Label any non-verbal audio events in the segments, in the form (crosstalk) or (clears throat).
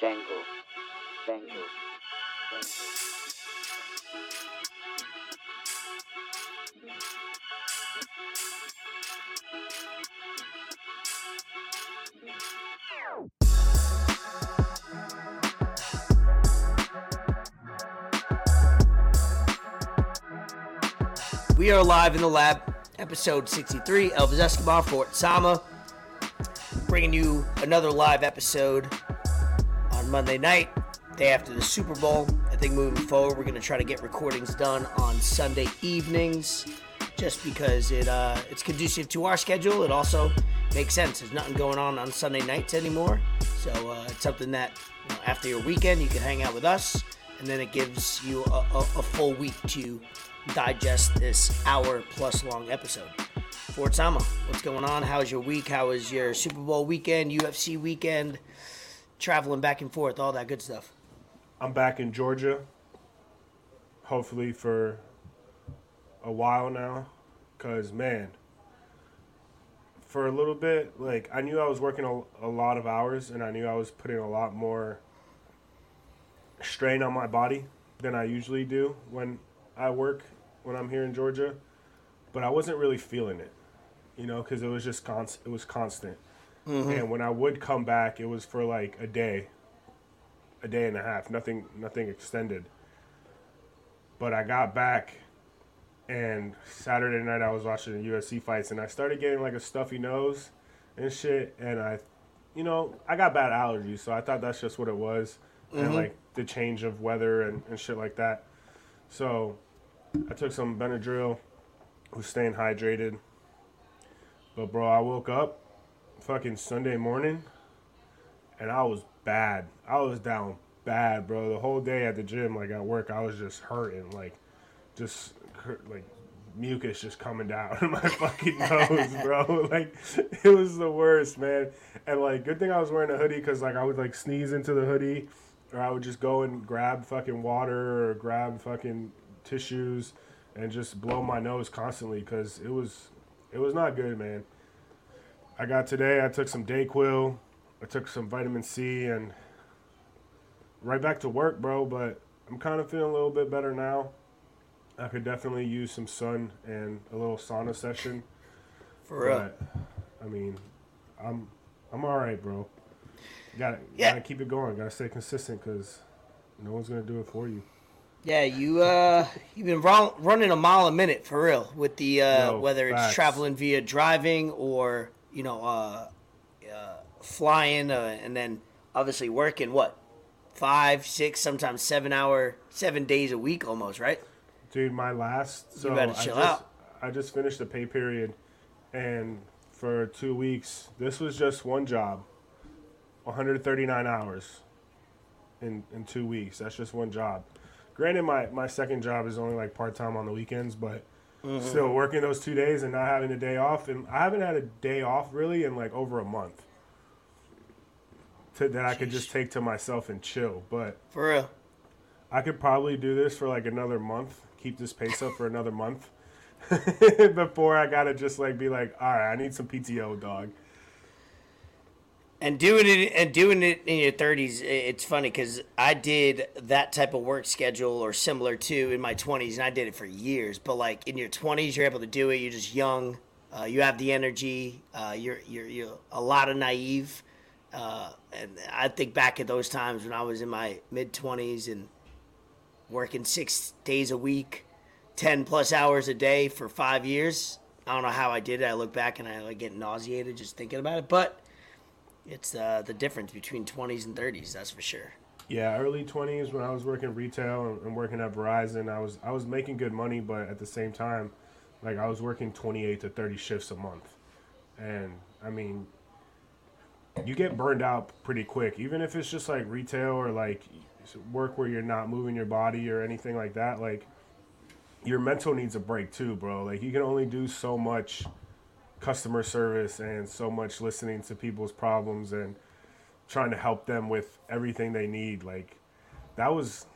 Django. Django. We are live in the lab, episode 63, Elvis Escobar, Fort Sama. Bringing you another live episode on Monday night, day after the Super Bowl. I think moving forward, we're going to try to get recordings done on Sunday evenings just because it uh, it's conducive to our schedule. It also makes sense. There's nothing going on on Sunday nights anymore. So uh, it's something that you know, after your weekend, you can hang out with us, and then it gives you a, a, a full week to digest this hour plus long episode. Fort Sama, what's going on? How's your week? How was your Super Bowl weekend, UFC weekend, traveling back and forth, all that good stuff? I'm back in Georgia, hopefully for a while now, cause man, for a little bit, like I knew I was working a, a lot of hours, and I knew I was putting a lot more strain on my body than I usually do when I work when I'm here in Georgia, but I wasn't really feeling it, you know, because it was just constant. It was constant, Mm-hmm. and when I would come back, it was for like a day, a day and a half, nothing, nothing extended. But I got back, and Saturday night I was watching the UFC fights, and I started getting like a stuffy nose and shit, and I, you know, I got bad allergies, so I thought that's just what it was, and mm-hmm. like the change of weather and, and shit like that. So I took some Benadryl, was staying hydrated. But bro, I woke up fucking Sunday morning and I was bad. I was down bad, bro. The whole day at the gym, like at work, I was just hurting, like just like mucus just coming down (laughs) my fucking nose, bro. (laughs) Like it was the worst, man. And like, good thing I was wearing a hoodie because like I would like sneeze into the hoodie, or I would just go and grab fucking water or grab fucking tissues and just blow my nose constantly because it was it was not good, man. I got today. I took some Dayquil. I took some vitamin C and right back to work, bro. But I'm kind of feeling a little bit better now. I could definitely use some sun and a little sauna session. For real. But I mean, I'm I'm all right, bro. Got to Yeah. gotta keep it going. Gotta stay consistent because no one's gonna do it for you. Yeah, you uh, you've been run, running a mile a minute for real with the uh, Yo, whether it's traveling via driving or you know uh, uh, flying, uh, and then obviously working what five, six, sometimes seven hour, seven days a week almost, right? Dude, my last so better I chill just, out. I just finished the pay period, and for two weeks, this was just one job, 139 hours, in in two weeks. That's just one job. Granted, my my second job is only like part time on the weekends, but Mm-hmm. still working those two days and not having a day off, and I haven't had a day off really in like over a month. To, that I could just take to myself and chill, but. For real. I could probably do this for like another month, keep this pace up for another month (laughs) before I gotta just like be like, all right, I need some PTO, dog. And doing it and doing it in your thirties, it's funny because I did that type of work schedule or similar to in my twenties, and I did it for years. But like in your twenties, you're able to do it. You're just young. Uh, you have the energy. Uh, you're you're you're a lot of naive. Uh, and I think back at those times when I was in my mid twenties and working six days a week, ten plus hours a day for five years. I don't know how I did it. I look back and I like get nauseated just thinking about it, but. It's uh, the difference between 20s and 30s, that's for sure. Yeah, early twenties when I was working retail and, working at Verizon, I was I was making good money, but at the same time, like I was working twenty eight to thirty shifts a month, and I mean, you get burned out pretty quick, even if it's just like retail or like work where you're not moving your body or anything like that. Like your mental needs a break too, bro. Like you can only do so much customer service and so much listening to people's problems and trying to help them with everything they need. Like that was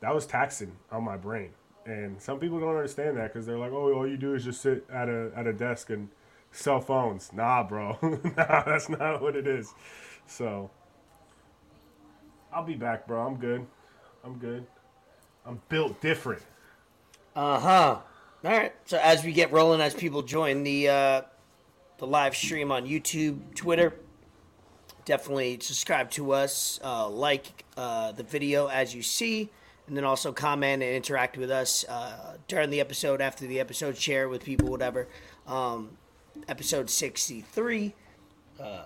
that was taxing on my brain. And some people don't understand that because they're like, "Oh, all you do is just sit at a at a desk and cell phones." Nah, bro, (laughs) nah, that's not what it is. So, I'll be back, bro. I'm good. I'm good. I'm built different. Uh huh. All right. So as we get rolling, as people join the uh, the live stream on YouTube, Twitter, definitely subscribe to us, uh, like uh, the video as you see, and then also comment and interact with us uh, during the episode, after the episode, share with people, whatever. Um, episode sixty three. Uh,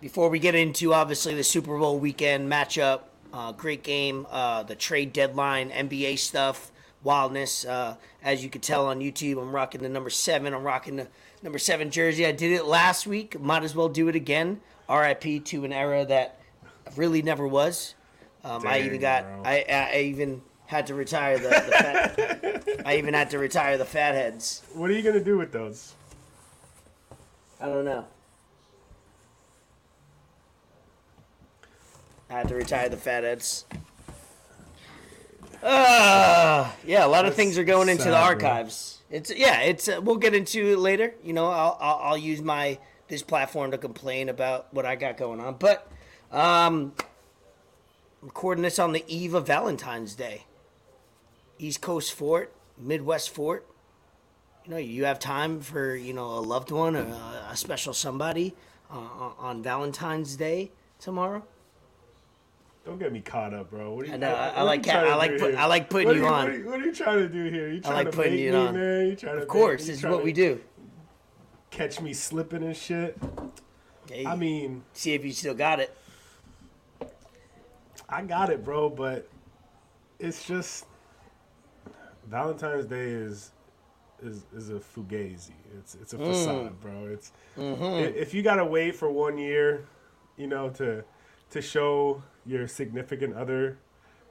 before we get into obviously the Super Bowl weekend matchup, uh, great game, uh, the trade deadline, NBA stuff, wildness. Uh, as you could tell on YouTube, I'm rocking the number seven. I'm rocking the number seven jersey. I did it last week. Might as well do it again. RIP to an era that really never was. Um, I even got. I, I I even had to retire the. the fat, (laughs) I even had to retire the fatheads. What are you gonna do with those? I don't know. I had to retire the fatheads. Uh, yeah, a lot of things are going into the sad, bro. archives. It's yeah, it's uh, we'll get into it later. You know, I'll, I'll I'll use my this platform to complain about what I got going on, but um, recording this on the eve of Valentine's Day. East Coast Fort, Midwest Fort. You know, you have time for you know a loved one or a, a special somebody uh, on Valentine's Day tomorrow. Don't get me caught up, bro. What are you, I know, I- what I like you I like put- I like putting What are you on. What are, you, what are you trying to do here? You trying like to putting you me, on. man? You trying to Of course, you it's what to we do. Catch me slipping and shit. Hey, I mean, see if you still got it. I got it, bro, but it's just Valentine's Day is is is a fugazi. It's it's a Mm. facade, bro. It's Mm-hmm. if you gotta wait for one year, you know, to to show your significant other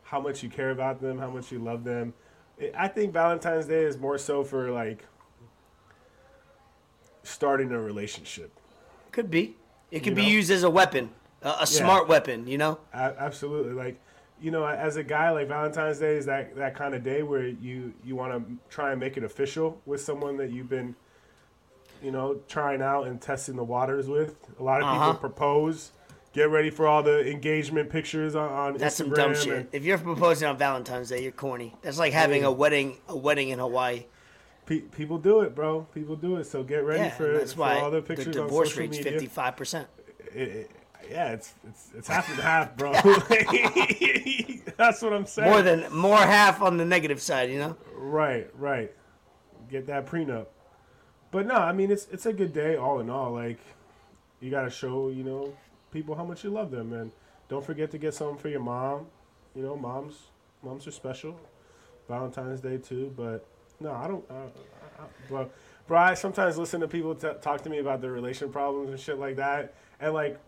how much you care about them, how much you love them. I- I think Valentine's Day is more so for like starting a relationship. Could be. It could You be know? used as a weapon, a, a smart weapon. You know. A- absolutely like you know as a guy like valentine's day is that that kind of day where you you want to try and make it official with someone that you've been you know trying out and testing the waters with a lot of Uh-huh. people propose get ready for all the engagement pictures on, on That's instagram some dumb shit. If you're proposing on Valentine's Day, you're corny. That's like having a wedding, a wedding in Hawaii. pe- people do it bro people do it so get ready Yeah, for, that's for why all the the pictures on divorce social rate's media fifty five percent. Yeah it's, it's it's half and half bro (laughs) (laughs) that's what i'm saying More than more half on the negative side. You know. Right, right. Get that prenup. But no, I mean it's it's a good day all in all. Like you gotta show, you know, people how much you love them and don't forget to get something for your mom. You know, moms moms are special. Valentine's Day too, but no, I don't. I, I, bro, bro, I sometimes listen to people t- talk to me about their relation problems and shit like that, and like,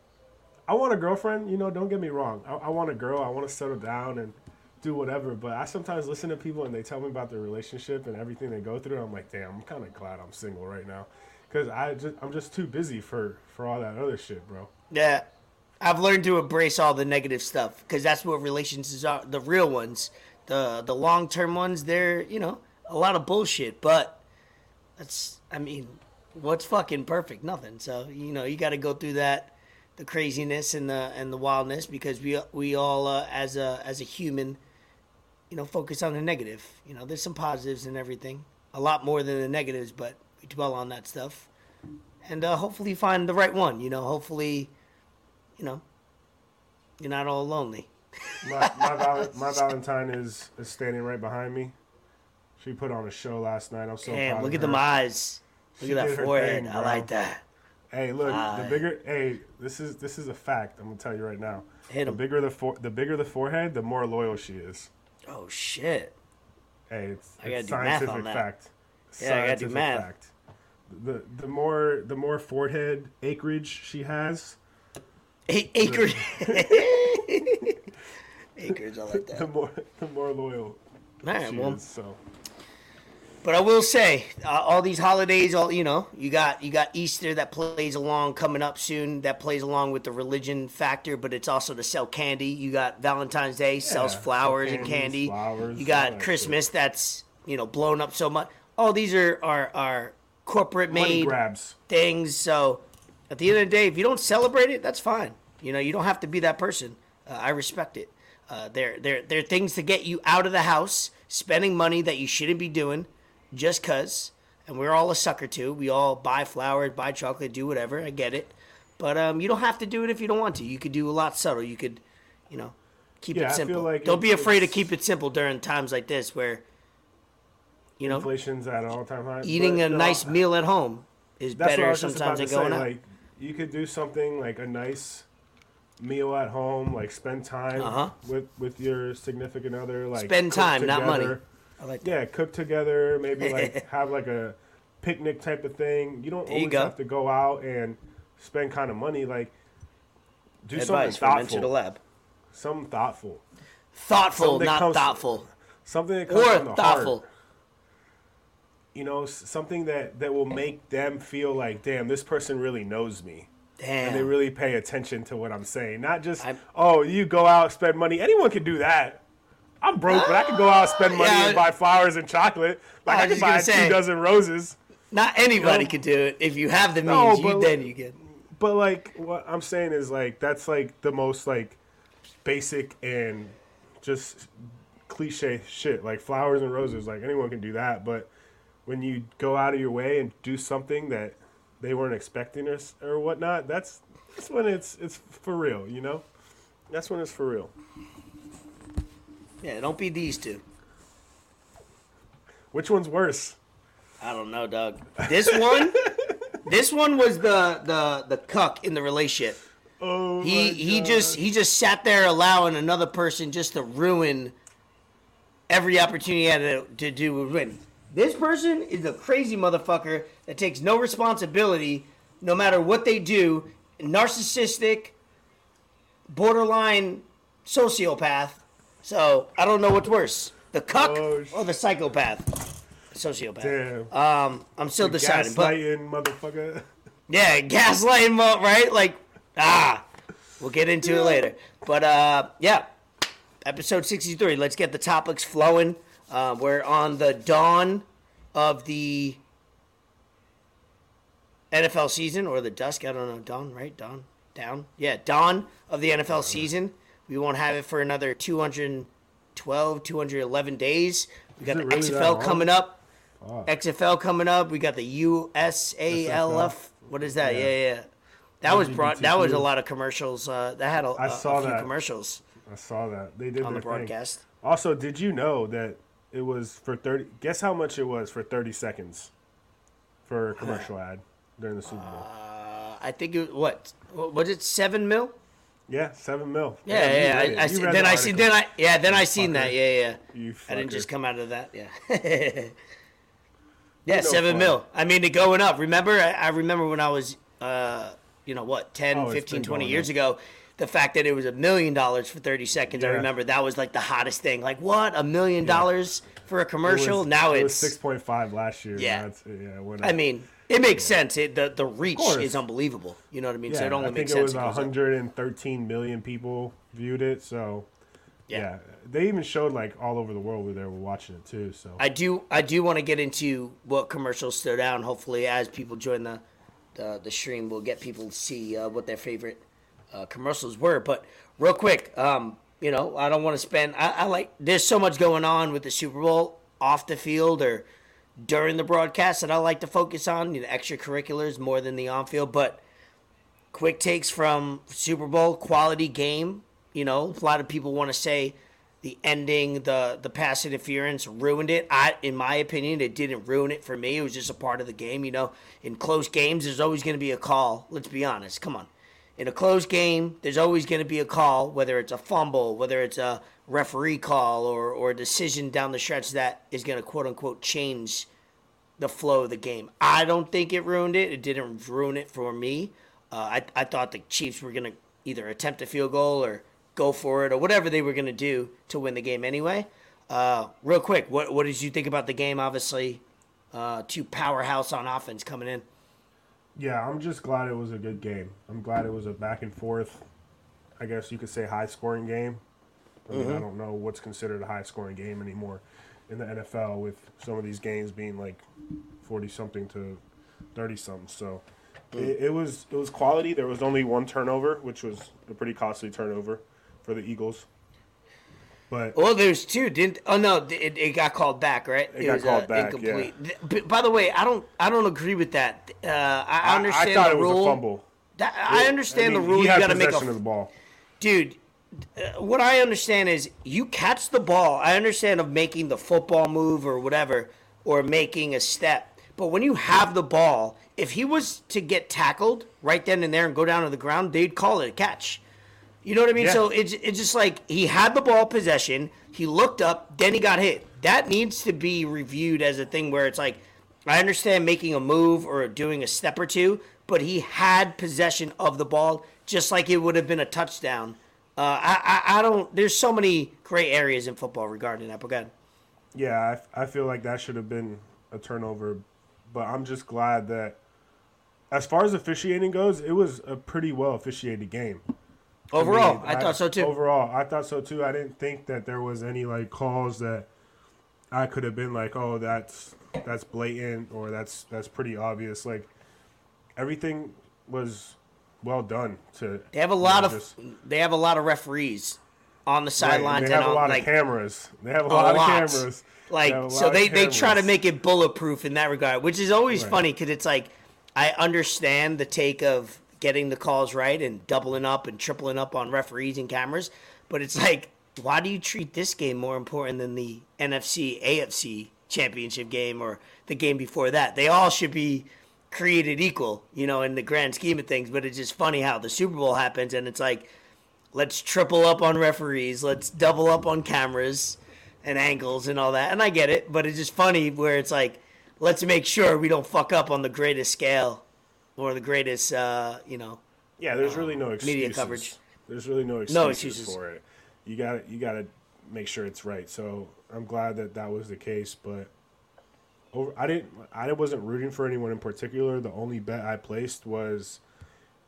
I want a girlfriend. You know, don't get me wrong. I, I want a girl. I want to settle down and do whatever. But I sometimes listen to people and they tell me about their relationship and everything they go through. I'm like, damn, I'm kind of glad I'm single right now, because I just I'm just too busy for for all that other shit, bro. Yeah, I've learned to embrace all the negative stuff because that's what relationships are. The real ones, the the long term ones, they're you know a lot of bullshit. But that's I mean, what's fucking perfect? Nothing. So you know you got to go through that, the craziness and the and the wildness because we we all uh, as a as a human, you know, focus on the negative. You know, there's some positives and everything, a lot more than the negatives, but we dwell on that stuff. And uh, hopefully find the right one. You know, hopefully you know, you're not all lonely. My my, val- my Valentine is is standing right behind me. She put on a show last night. I'm so Damn, proud look of at them her. eyes. Look She at that forehead. thing, I like that. Hey, look, Aye. the bigger. Hey, this is this is a fact. I'm gonna tell you right now. Hit The 'em. bigger the for, the bigger the forehead, the more loyal she is. Oh shit. Hey, it's, I gotta it's do math scientific on that. fact. Yeah, I gotta do math. Fact. The the more the more forehead acreage she has, Eight acres. (laughs) acres, I like that. the that. more the more loyal All right, she well, is. So but I will say, uh, all these holidays, all you know, you got you got Easter that plays along coming up soon. That plays along with the religion factor, but it's also to sell candy. You got Valentine's Day sells Yeah, flowers and candies, candy. flowers, you got that Christmas that's you know blown up so much. All these are are are corporate made grabs. things. So at the end of the day, if you don't celebrate it, that's fine. You know, you don't have to be that person. Uh, I respect it. Uh, they're they're they're things to get you out of the house, spending money that you shouldn't be doing, just cause. And we're all a sucker too. We all buy flowers, buy chocolate, do whatever. I get it, but um, you don't have to do it if you don't want to. You could do a lot subtle. You could, you know, keep Yeah, it simple. like don't be afraid to keep it simple during times like this where, you know, Inflation's at an all-time high. eating But, a no, nice meal at home is That's what I better was just about sometimes than going say. out. Like, you could do something like a nice meal at home, like spend time Uh-huh. with with your significant other. Like Spend time, not money. I like Yeah, cook together. Maybe (laughs) like have like a picnic type of thing. You don't There always go. have to go out and spend kind of money. Like do advice something from thoughtful. Lab. Something thoughtful. Thoughtful, Something not comes- thoughtful. Something that comes from the thoughtful. heart. You know, something that that will make them feel like, damn, this person really knows me. And they really pay attention to what I'm saying. Not just, I'm- oh, you go out spend money. Anyone can do that. I'm broke, but I can go out spend money Yeah. and buy flowers and chocolate. Oh, like I I, can buy say- two dozen roses. Not anybody No. could do it. If you have the means, No, you then you can. But like, what I'm saying is like that's like the most like basic and just cliche shit. Like flowers and roses, like anyone can do that. But when you go out of your way and do something that they weren't expecting us or whatnot, that's that's when it's it's for real. You know, that's when it's for real. Yeah, don't be these two. Which one's worse? I don't know, Doug. This one, this one was the the the cuck in the relationship. Oh, He he just he just sat there allowing another person just to ruin every opportunity he had to, to do win. This person is a crazy motherfucker that takes no responsibility, no matter what they do. Narcissistic, borderline sociopath. So I don't know what's worse, the cuck Oh, or the psychopath, sociopath. damn. Um, I'm still deciding, but Gaslighting, motherfucker. (laughs) yeah, gaslighting, mo- right? Like, ah, we'll get into it later. But uh, yeah, episode 63. Let's get the topics flowing. Uh, we're on the dawn of the NFL season or the dusk. I don't know. Dawn, right? Dawn, down. Yeah, dawn of the NFL season. We won't have it for another 212, 211 days. We got the really XFL coming up. Fuck. XFL coming up. We got the USFL. What is that? Yeah, Yeah. yeah. That was brought. That was a lot of commercials. Uh, that had a, I a- a saw few that. commercials I saw that they did on the their thing. broadcast. Also, did you know that it was for 30 guess how much it was for 30 seconds for a commercial ad during the Super Bowl? Uh, I think it what what- was it seven mil? Yeah, 7 mil. Yeah, you yeah. read I. I see, then the I see. Then I yeah. Then I seen Fucker. that. Yeah, yeah. You I didn't just come out of that. Yeah. (laughs) yeah, no seven fun. mil. I mean, it going up. Remember, I, I remember when I was, uh, you know, what, 10, Oh, 15, 20 years up. ago, the fact that it was a million dollars for 30 seconds, I remember that was like the hottest thing. Like, what? A million dollars for a It was- commercial? now it it's. 6.5 last year. Yeah. Yeah, went I mean, it makes sense. It, the the reach is unbelievable. You know what I mean? so it only I think makes it sense. was it goes 113 million people viewed it. So, yeah. They even showed like all over the world where they were watching it too. So, I do I do want to get into what commercials stood out. And hopefully, as people join the the, the stream, we'll get people to see uh, what their favorite uh, commercials were. But real quick, um, you know, I don't want to spend. I, I like. There's so much going on with the Super Bowl off the field or during the broadcast that I like to focus on. You know, extracurriculars more than the on field, but. Quick takes from Super Bowl quality game. You know, a lot of people want to say the ending, the the pass interference ruined it. I, in my opinion, it didn't ruin it for me. It was just a part of the game. You know, in close games, there's always going to be a call. Let's be honest. Come on, in a close game, there's always going to be a call, whether it's a fumble, whether it's a referee call, or or a decision down the stretch that is going to quote unquote change the flow of the game. I don't think it ruined it. It didn't ruin it for me. Uh, I I thought the Chiefs were going to either attempt a field goal or go for it or whatever they were going to do to win the game anyway. Uh, real quick, what what did you think about the game? Obviously, uh, two powerhouse on offense coming in. Yeah, I'm just glad it was a good game. I'm glad it was a back and forth, I guess you could say high scoring game. I mean, I mm-hmm. don't know what's considered a high scoring game anymore in the NFL with some of these games being like 40 something to 30 something. So mm. it, it was it was quality. There was only one turnover, which was a pretty costly turnover for the Eagles. But Well, there's two. Didn't oh no, it, it got called back, right? It got called back, Th- b- By the way, I don't I don't agree with that. Uh, I, I understand I, thought the it was rule. a fumble. That, I understand I mean, the rule. You got to make possession a of the ball. dude. uh, What I understand is you catch the ball. I understand of making the football move or whatever, or making a step. But when you have the ball, if he was to get tackled right then and there and go down to the ground, they'd call it a catch. You know what I mean? Yeah. So it's it's just like he had the ball possession, he looked up, then he got hit. That needs to be reviewed as a thing where it's like I understand making a move or doing a step or two, but he had possession of the ball just like it would have been a touchdown. Uh, I, I I don't. There's so many gray areas in football regarding that. But go ahead. Yeah, I, I feel like that should have been a turnover, but I'm just glad that, as far as officiating goes, it was a pretty well officiated game. Overall, mean, I, thought so too. Overall, I thought so too. I didn't think that there was any like calls that I could have been like, oh, that's that's blatant or that's that's pretty obvious. Like everything was well done. To they have a lot know, of just- they have a lot of referees on the right, sidelines They and have a on lot like of cameras. They have a, a lot, lot. of cameras. a Like lot so they they try to make it bulletproof in that regard, which is always Right. funny because it's like I understand the take of getting the calls right and doubling up and tripling up on referees and cameras, but it's like why do you treat this game more important than the NFC AFC championship game or the game before that? They all should be created equal, you know, in the grand scheme of things, but it's just funny how the Super Bowl happens and it's like let's triple up on referees, let's double up on cameras and angles and all that. And I get it, but it's just funny where it's like, let's make sure we don't fuck up on the greatest scale or the greatest, uh, you know. Yeah, there's really no excuses. media coverage. There's really no excuses, No excuses. for it. You got you got to make sure it's right. So I'm glad that that was the case. But over, I didn't. I wasn't rooting for anyone in particular. The only bet I placed was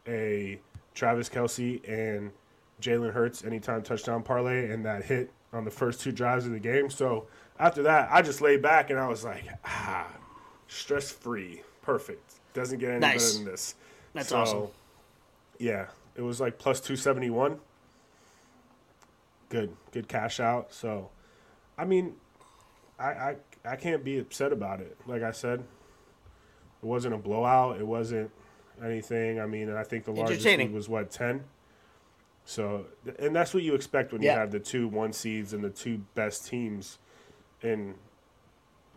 a Travis Kelce and Jalen Hurts anytime touchdown parlay, and that hit on the first two drives of the game. So after that, I just laid back and I was like, ah, stress free, perfect. Doesn't get any Nice. better than this. That's So, awesome. Yeah, it was like plus two seventy one. Good, good cash out. So, I mean, I, I I can't be upset about it. Like I said, it wasn't a blowout. It wasn't anything. I mean, I think the largest was what ten. So, and that's what you expect when you have the two one seeds and the two best teams in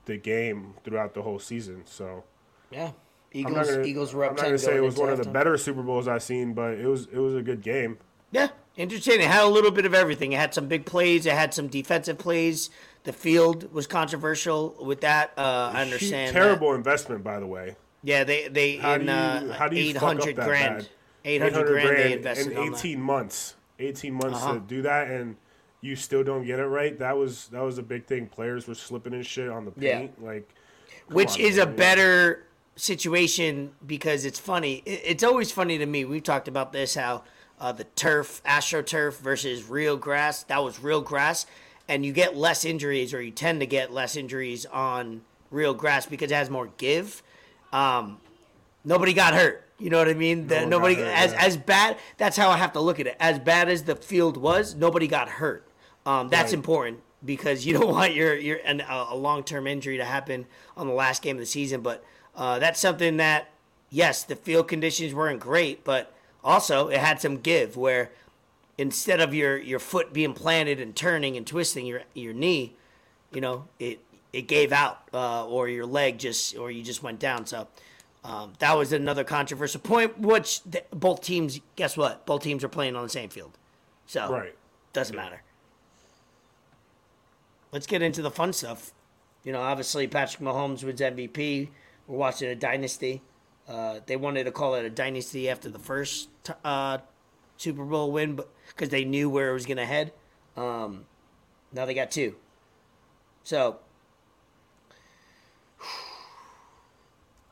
the game throughout the whole season. So, Yeah. Eagles, gonna, Eagles were up I'm not gonna say it was one of the better Super Bowls I've seen, but it was it was a good game. Yeah, entertaining. It had a little bit of everything. It had some big plays. It had some defensive plays. The field was controversial with that. Uh, I understand. that. Terrible investment, by the way. Yeah, they they How in do you uh, how do you eight hundred grand. Eight hundred grand, they invested in that. 18 months. 18 months Uh-huh. to do that, and you still don't get it right. That was that was a big thing. Players were slipping and shit on the Yeah. paint, like which on, is a better situation because it's funny. It's always funny to me. We've talked about this how uh, the turf, astroturf versus real grass. That was real grass, and you get less injuries, or you tend to get less injuries on real grass because it has more give. Um, nobody got hurt. You know what I mean? The- got nobody hurt, as yeah. as bad. That's how I have to look at it. As bad as the field was, nobody got hurt. Um, that's Right. important because you don't (laughs) want your your an, a, a long term injury to happen on the last game of the season. But uh, that's something that yes, the field conditions weren't great, but also it had some give where instead of your your foot being planted and turning and twisting your your knee, you know it it gave out uh, or your leg just or you just went down. So. Um, that was another controversial point, which th- both teams, guess what? Both teams are playing on the same field. So, right. doesn't matter. Let's get into the fun stuff. You know, obviously Patrick Mahomes wins MVP. We're watching a dynasty. Uh, they wanted to call it a dynasty after the first uh, Super Bowl win, but because they knew where it was going to head. Um, now they got two. So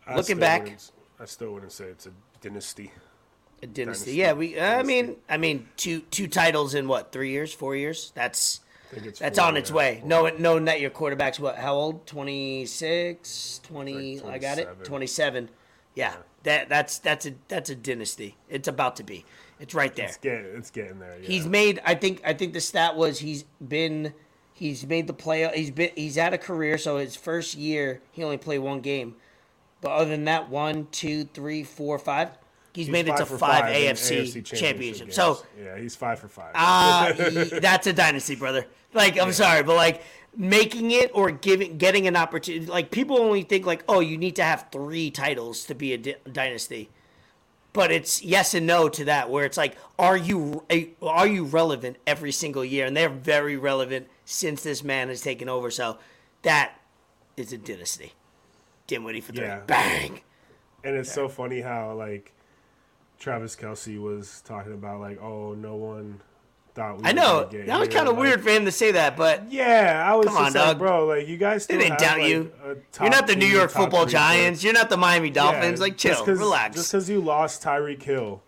I Looking back- I still wouldn't say it's a dynasty. a dynasty. Dynasty. Yeah, we. I Dynasty. mean, I mean, two two titles in what three years, four years? That's it's that's on its yeah. way. No, knowing that your quarterback's what? How old? 26, 20, Like I got it. 27. Twenty seven. Yeah, that that's that's a that's a dynasty. It's about to be. It's right there. It's getting it's getting there. Yeah. He's made. I think. I think the stat was he's been. He's made the play. He's been. He's had a career. So his first year, he only played one game. But other than that, one, two, three, four, five. He's, He's made it to five, in AFC, championships. games. So yeah, he's five for five. uh, (laughs) that's a dynasty, brother. Like, I'm sorry, but like making it or giving getting an opportunity. Like people only think like, oh, you need to have three titles to be a di- dynasty. But it's yes and no to that. Where it's like, are you are you relevant every single year? And they're very relevant since this man has taken over. So that is a dynasty. Dinwiddie for three, Yeah. bang. And it's so funny how like Travis Kelce was talking about like, oh, no one thought we I know that was kind of Like, weird for him to say that, but Yeah, I was Come just on, like, dog. bro, like you guys still they didn't have, doubt like, you. You're not the New York Football Giants. You're not the Miami Dolphins. Yeah, like, chill, relax. Just because you lost Tyreek Hill,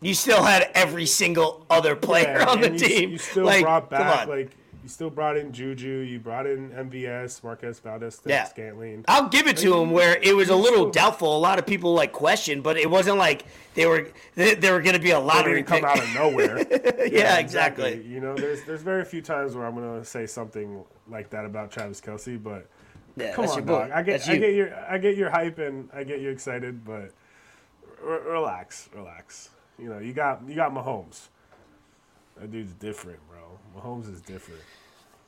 You still had every single other player Yeah, (laughs) on the you, team. You still like, brought back like you still brought in Juju. You brought in MVS, Marquez Valdes, Yeah. Scantling. I'll give it to him where it was a little doubtful. A lot of people like questioned, but it wasn't like they were they, they were going to be a lottery didn't come pick. out of nowhere. (laughs) yeah, exactly. You know, there's there's very few times where I'm gonna say something like that about Travis Kelce, but Yeah, come on, dog. I get I get your I get your hype and I get you excited, but r- relax, relax. You know, you got you got Mahomes. That dude's different, bro. Mahomes is different.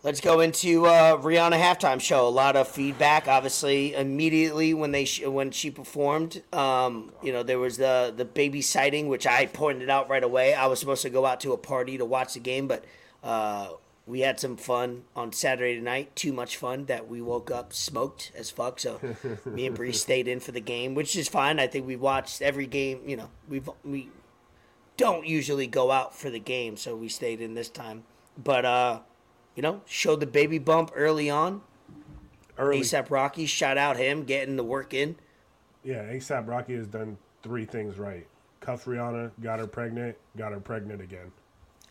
Let's go into uh, Rihanna halftime show. A lot of feedback, obviously, immediately when they sh- when she performed. Um, you know, there was the the baby sighting, which I pointed out right away. I was supposed to go out to a party to watch the game, but uh, we had some fun on Saturday night. Too much fun that we woke up smoked as fuck. So me and Bree (laughs) stayed in for the game, which is fine. I think we watched every game. You know, we've we don't usually go out for the game, so we stayed in this time. But uh, you know, showed the baby bump early on. Early, ASAP Rocky shout out him getting the work in. yeah. ASAP Rocky has done three things right: cuffed Rihanna, got her pregnant, got her pregnant again.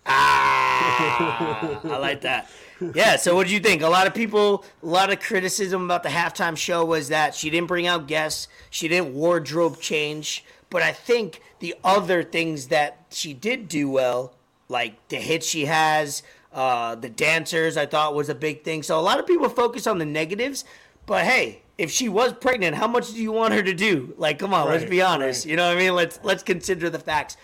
Ah, I like that. Yeah. So, what do you think? A lot of people, a lot of criticism about the halftime show was that she didn't bring out guests, she didn't wardrobe change. But I think the other things that she did do well, like the hits she has, uh, the dancers, I thought was a big thing. So a lot of people focus on the negatives. But hey, if she was pregnant, how much do you want her to do? Like, come on, let's be honest. right. You know what I mean? Let's let's consider the facts.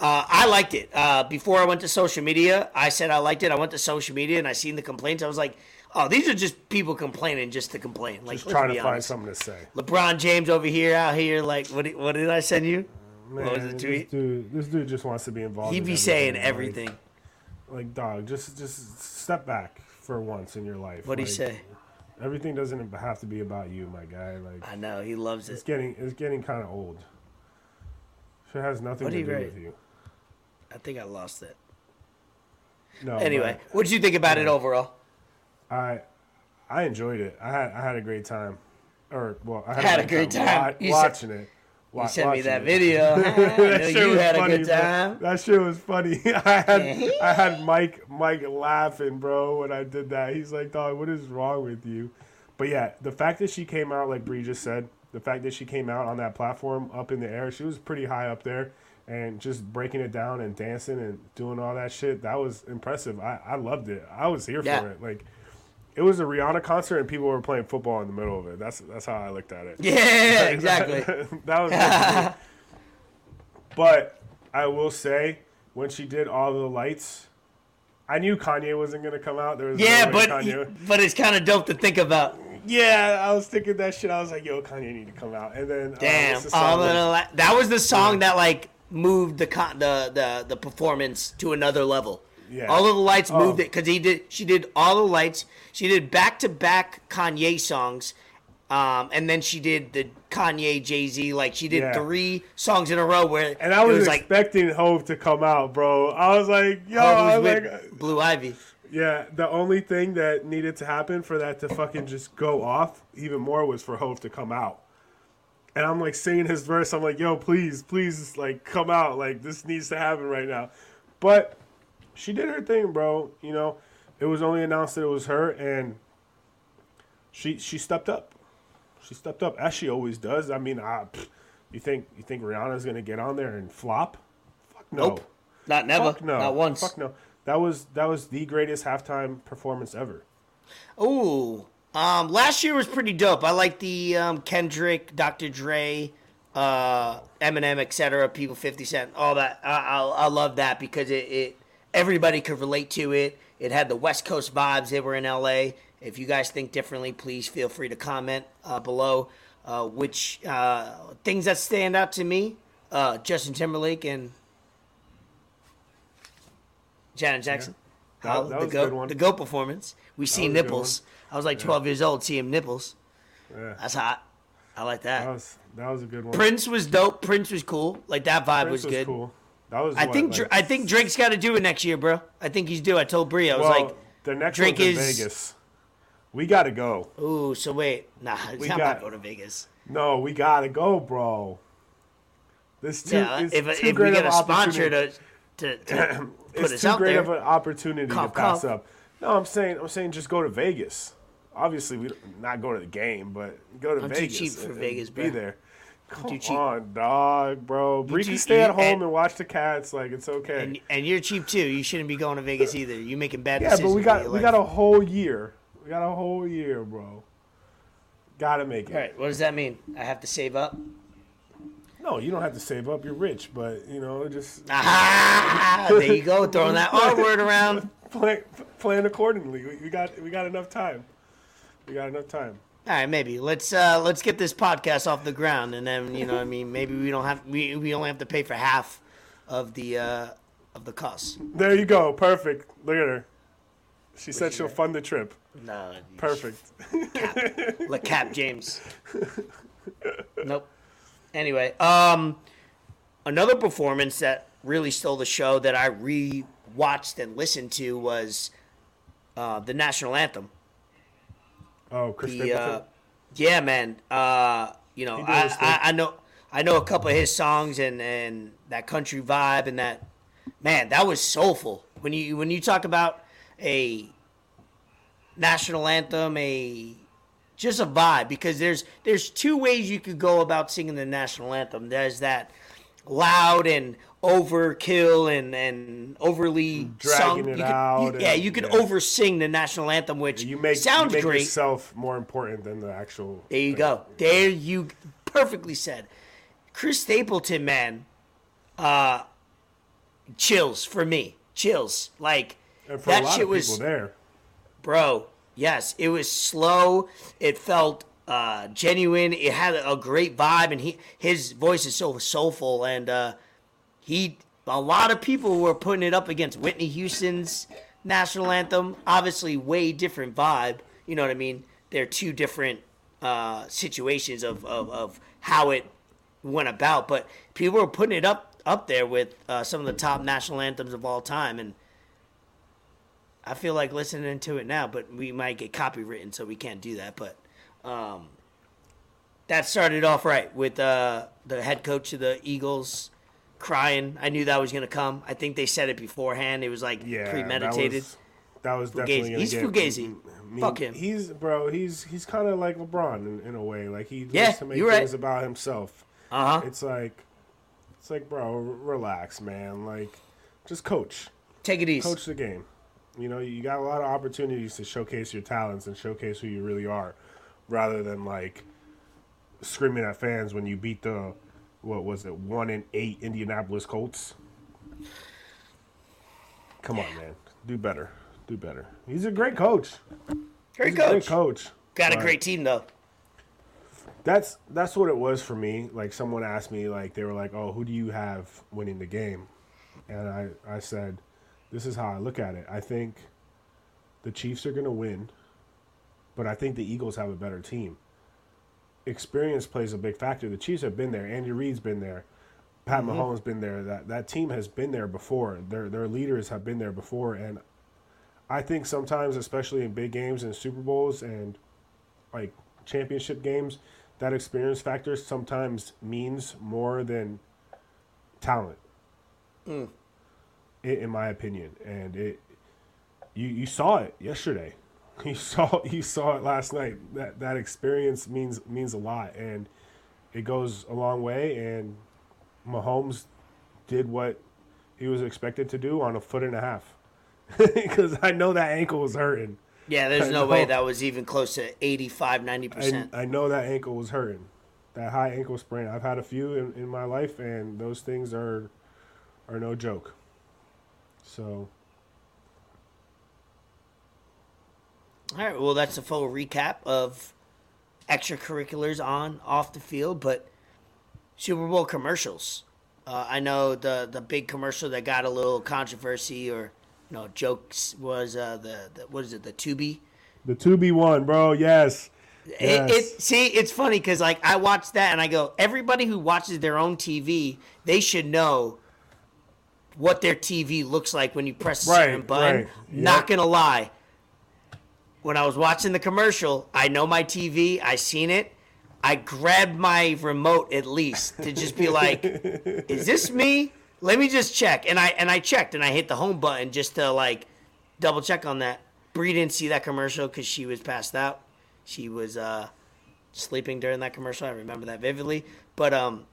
Uh, I liked it. Uh, before I went to social media, I said I liked it. I went to social media and I seen the complaints. I was like, oh, these are just people complaining just to complain. Like, Just trying to find something to say. LeBron James over here, out here, like, what? Did, what did I send you? Man, What was the this dude, this dude just wants to be involved. He in be saying everything. Like, dog, just just step back for once in your life. What'd he Like, say? Everything doesn't have to be about you, my guy. Like, I know he loves it's it. getting it's getting kind of old. It has nothing What'd to do write? with you. I think I lost it. No. Anyway, what did you think about it overall? I I enjoyed it. I had I had a great time. Or well, I had, Had a great time. wa- You said- watching it. Wa- You sent me that it. video. (laughs) (laughs) That shit you was had a funny, good bro. time. That shit was funny. (laughs) I had I had Mike Mike laughing, bro, when I did that. He's like, "Dog, what is wrong with you?" But yeah, the fact that she came out, like Bree just said, the fact that she came out on that platform up in the air, she was pretty high up there, and just breaking it down and dancing and doing all that shit, that was impressive. I, I loved it. I was here Yeah. for it. Like, it was a Rihanna concert, and people were playing football in the middle of it. That's that's how I looked at it. Yeah, (laughs) exactly. (laughs) that was. (laughs) But I will say, when she did all the lights, I knew Kanye wasn't gonna come out. There was no yeah, way but Kanye. but it's kind of dope to think about. Yeah, I was thinking that shit. I was like, "Yo, Kanye need to come out." And then uh, Damn, the all song of with- the la- that was the song that like moved the con- the the the performance to another level. Yeah. All of the lights Oh. moved it because he did. She did all the lights. She did back to back Kanye songs, um, and then she did the Kanye Jay Z. Like she did Yeah. three songs in a row where and I was, was like expecting Hov to come out, bro. I was like, "Yo," I was like, Blue Ivy. Yeah, the only thing that needed to happen for that to fucking just go off even more was for Hov to come out. And I'm like singing his verse. I'm like, yo, please, please, like, come out. Like, this needs to happen right now. But she did her thing, bro. You know, it was only announced that it was her, and she she stepped up. She stepped up as she always does. I mean, I, pff, you think you think Rihanna's gonna get on there and flop? Fuck no. Nope. Not never. Fuck no. Not once. Fuck no. That was that was the greatest halftime performance ever. Ooh. Um, last year was pretty dope. I like the um, Kendrick, Dr. Dre, uh, Eminem, etc. People, Fifty Cent, all that. I, I, I love that because it, it everybody could relate to it. It had the West Coast vibes. They were in LA. If you guys think differently, please feel free to comment uh, below. Uh, which uh, things that stand out to me? Uh, Justin Timberlake and Janet Jackson. That- that the was goat, the goat performance. We see was nipples. I was like 12 years old, seeing nipples. Yeah. That's hot. I like that. That was that was a good one. Prince was dope. Prince was cool. Like that vibe Prince was good. cool. That was. I what, think like, I think Drake's got to do it next year, bro. I think he's due. I told Bree. I was well, like, the next Drake one's in is- Vegas. We gotta go. ooh, so wait, nah, (laughs) We I'm got- not going to Vegas. No, we gotta go, bro. This too. Yeah, if, too if we great get of a an sponsor opportunity. to (clears throat) to, to put it's us too great there, of an opportunity to pass up. No, I'm saying I'm saying just go to Vegas. Obviously, we don't- go to the game, but go to I'm too Vegas. cheap for and- and Vegas, Be there. Come cheap. on, dog, bro. Bree can stay at home and- and, watch the cats. Like it's okay. and, and you're cheap too. You shouldn't be going to Vegas either. You making bad yeah, decisions. but we got we life. got a whole year. We got a whole year, bro. Gotta make it. All right, what does that mean? I have to save up. No, you don't have to save up. You're rich, but you know, just Ah, (laughs) there you go, throwing that R word around. (laughs) plan plan accordingly. We, we got we got enough time. We got enough time. All right, maybe let's uh, let's get this podcast off the ground, and then you know, I mean, maybe we don't have we, we only have to pay for half of the uh, of the costs. There you go. Perfect. Look at her. She said she she'll say? fund the trip. No, Perfect. Like Cap James. (laughs) nope. Anyway, um, another performance that really stole the show that I re-watched and listened to was uh, the national anthem. Oh, Chris the uh, yeah, man. Uh, you know, I. I, I know I know a couple of his songs and and that country vibe and that man that was soulful. When you when you talk about a national anthem, a just a vibe because there's there's two ways you could go about singing the national anthem. There's that loud and overkill and and overly Dragging sung. it You could- out you- yeah, you could yeah. oversing the national anthem, which you make sounds you make great. yourself more important than the actual. There you thing. go. There you perfectly said. Chris Stapleton, man, uh, chills for me. Chills. Like that shit was, there, bro. Yes, it was slow. It felt uh, genuine. It had a great vibe, and he his voice is so soulful. And uh, he, a lot of people were putting it up against Whitney Houston's national anthem. Obviously, way different vibe. You know what I mean? They're two different uh, situations of, of of how it went about, but people were putting it up up there with uh, some of the top national anthems of all time, and I feel like listening to it now, but we might get copywritten, so we can't do that. But um, that started off right with uh, the head coach of the Eagles crying. I knew that was gonna come. I think they said it beforehand. It was like yeah, premeditated. That was, that was definitely He's get, Fugazi. I mean, Fuck him. He's bro. He's he's kind of like LeBron in, in a way. Like he Yeah, likes to make right. things about himself. Uh huh. It's like, it's like, bro, r- relax, man. Like, just coach, Take it easy. coach the game. You know, you got a lot of opportunities to showcase your talents and showcase who you really are, rather than like screaming at fans when you beat the what was it one in eight Indianapolis Colts. Come on, man, do better, do better. He's a great coach. Great He's a great coach. coach. Got a great team though. That's that's what it was for me. Like someone asked me, like they were like, "Oh, who do you have winning the game?" And I I said, "This is how I look at it. I think the Chiefs are going to win, but I think the Eagles have a better team. Experience plays a big factor. The Chiefs have been there. Andy Reid's been there. Pat Mahomes been there. That that team has been there before. Their their leaders have been there before, and I think sometimes, especially in big games and Super Bowls and like championship games, that experience factor sometimes means more than talent. Mm. i- in my opinion, and it you you saw it yesterday. (laughs) You saw you saw it last night. That that experience means means a lot, and it goes a long way. And Mahomes did what he was expected to do on a foot and a half. (laughs) Because I know that ankle was hurting. Yeah, there's I no way that was even close to 85, 90%. I, I know that ankle was hurting. That high ankle sprain. I've had a few in, in my life, and those things are are no joke. So All right, well, that's a full recap of extracurriculars on, off the field, but Super Bowl commercials. Uh, I know the the big commercial that got a little controversy or you know jokes was uh, the, the what is it the Tubi. the B one, bro. Yes. It, it see it's funny because like I watched that and I go everybody who watches their own TV they should know what their TV looks like when you press a Right, certain button. right. Not gonna lie, when I was watching the commercial, I know my TV. I seen it. I grabbed my remote at least to just be like, (laughs) "Is this me? Let me just check." And I and I checked and I hit the home button just to like double check on that. Bree didn't see that commercial because she was passed out. She was uh, sleeping during that commercial. I remember that vividly. But um,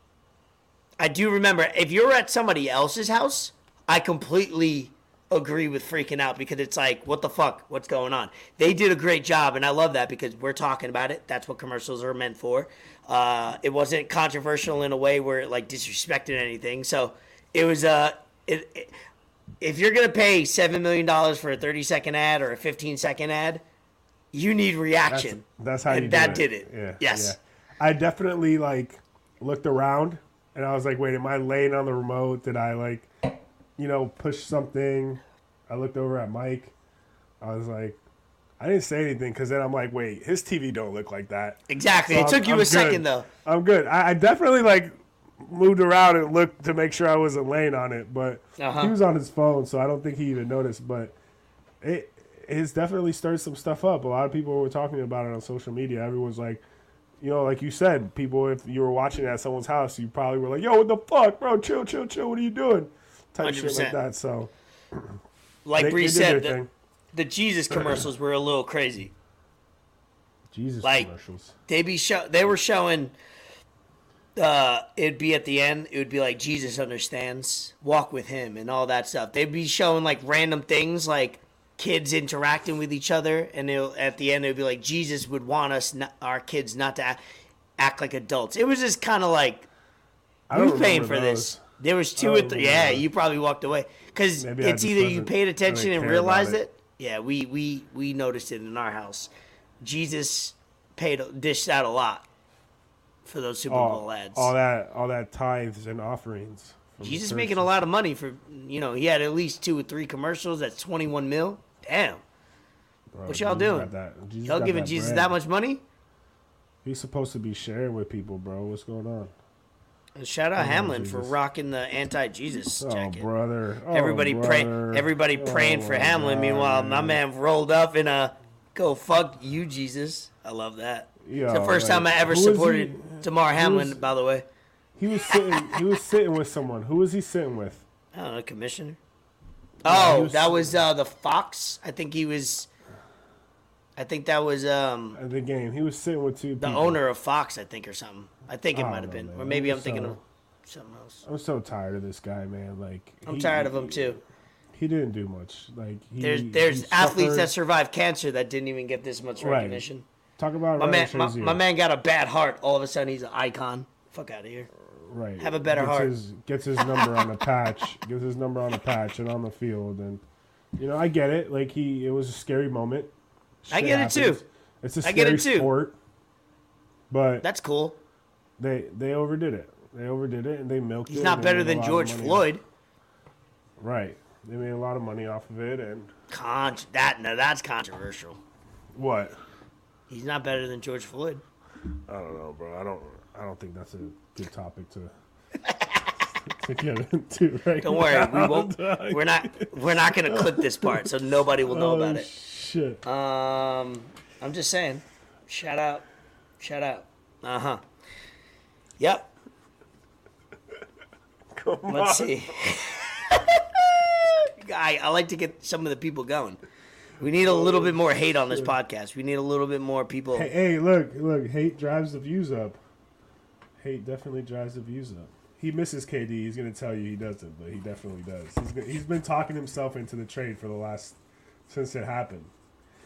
I do remember if you're at somebody else's house, I completely agree with freaking out because it's like, what the fuck? What's going on? They did a great job, and I love that because we're talking about it. That's what commercials are meant for. Uh, it wasn't controversial in a way where it like disrespected anything. So it was uh, it, it if you're gonna pay seven million dollars for a 30 second ad or a 15 second ad, you need reaction. that's how and you that do did it. Yeah. Yes. yeah. I definitely like looked around and I was like, wait, am I laying on the remote? Did I like, you know, push something? I looked over at Mike. I was like, I didn't say anything because then I'm like, wait, his TV don't look like that. Exactly. So it I'm- took you I'm a second though. I'm good. I, I definitely like moved around and looked to make sure I wasn't laying on it, but Uh-huh. he was on his phone, so I don't think he even noticed. But it it's definitely stirred some stuff up. A lot of people were talking about it on social media. Everyone's like, you know, like you said, people if you were watching at someone's house, you probably were like, "Yo, what the fuck, bro? Chill, chill, chill. What are you doing?" Type shit 100%. like that. So Like they, Bree they said, the, the Jesus commercials were a little crazy. Jesus like- commercials. They be show they were showing uh it'd be at the end, it would be like Jesus understands, walk with him and all that stuff. They'd be showing like random things like kids interacting with each other and it'll, at the end it would be like Jesus would want us not, our kids not to act, act like adults. It was just kind of like who's paying for those. this? There was two or oh, three. Yeah, you probably walked away because it's either you paid really attention and realized it. it. Yeah, we we we noticed it in our house. Jesus paid dished out a lot for those Super All, Bowl ads. all that, all that tithes and offerings. Jesus making a lot of money for you know he had at least two or three commercials. That's twenty one mil. Damn, Bro, What y'all Jesus doing? y'all giving Jesus bread. that much money? He's supposed to be sharing with people, bro. What's going on? And shout out Hamlin for rocking the anti Jesus Oh, jacket. brother. Oh, everybody pray, brother. everybody praying Oh, for Hamlin. God, Meanwhile, my man rolled up in a go fuck you, Jesus. I love that. It's the first time I ever who supported Damar Hamlin. was- by the way, He was sitting. he was sitting with someone. Who was he sitting with? I don't know, commissioner. Yeah, Oh, was- that was uh, the Fox. I think he was. I think that was um, At the game, he was sitting with two the people. owner of Fox. I think or something. I think it might have been, man. or maybe I'm I'm thinking so- of something else. I'm so tired of this guy, man. Like I'm he- tired of him too. He didn't do much. Like he, There's there's he athletes that survive cancer that didn't even get this much Right. recognition. talk about My man, my, my man got a bad heart. All of a sudden, he's an icon. Fuck out of here. right. have a better gets heart. His, gets his number on the patch. (laughs) Gets his number on the patch and on the field, and you know I get it. Like he, it was a scary moment. I Shit get it, too. happens. It's a I scary get it, too. sport, but That's cool. they they overdid it. They overdid it and they milked it. He's not better than George Floyd. off- Right. They made a lot of money off of it, and Con- that no, that's controversial. what? He's not better than George Floyd. I don't know, bro. I don't. I don't think that's a good topic to (laughs) to get into. Right Don't worry, we won't. We're not. We're not gonna clip this part, so nobody will know Oh, about it. Shit. Um, I'm just saying. Shout out. Shout out. Uh huh. Yep. (laughs) Come Let's on. see. (laughs) (laughs) I, I like to get some of the people going. We need a little bit more hate on this podcast. We need a little bit more people. Hey, hey, look, look. Hate drives the views up. Hate definitely drives the views up. he misses KD. He's gonna tell you he doesn't, but he definitely does. He's he's been talking himself into the trade for the last since it happened.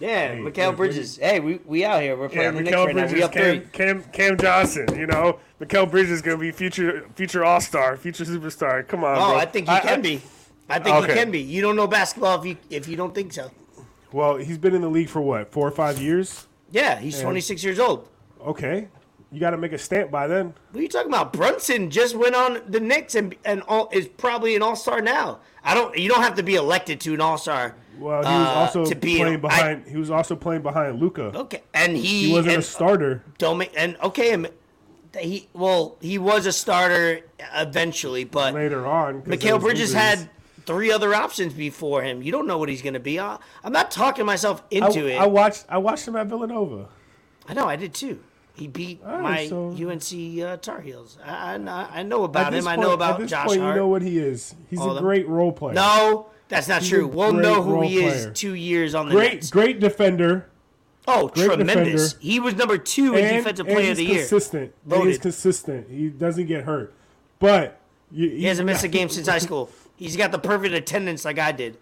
Yeah, Hey, Mikal Bridges. Hey, we, we out here. We're Yeah, playing the Knicks Mikal right now. We Bridges, up three. Cam, Cam Cam Johnson. You know, Mikal Bridges is gonna be future future All Star, future superstar. Come on, Oh, bro. I think he can be. I think Okay. he can be. You don't know basketball if you if you don't think so. Well, he's been in the league for what four or five years. Yeah, he's 26 years old. Okay, you got to make a stamp by then. What are you talking about? Brunson just went on the Knicks and and all, is probably an All Star now. I don't. You don't have to be elected to an All Star. Well, he was Uh, also playing an- I- behind. he was also playing behind Luka. Okay, and he, He wasn't and a starter. don't make and okay. He well, he was a starter eventually, but later on, Mikal Bridges injuries. had three other options before him. You don't know what he's going to be. I, I'm not talking myself I, into it. I watched. I watched him at Villanova. I know, I did too. He beat right, my so- UNC uh, Tar Heels. I, I, I know about him. I point- know at about this Josh point, Hart. You know what he is. He's All a great role player. no, that's not He's true. We'll know who he is two years on the great, Nets. great defender. Oh, great tremendous! defender. He was number two in defensive player of the year. consistent. And Voted. he's consistent. He doesn't get hurt, but you, He hasn't missed a (laughs) game since high school. He's got the perfect attendance like I did.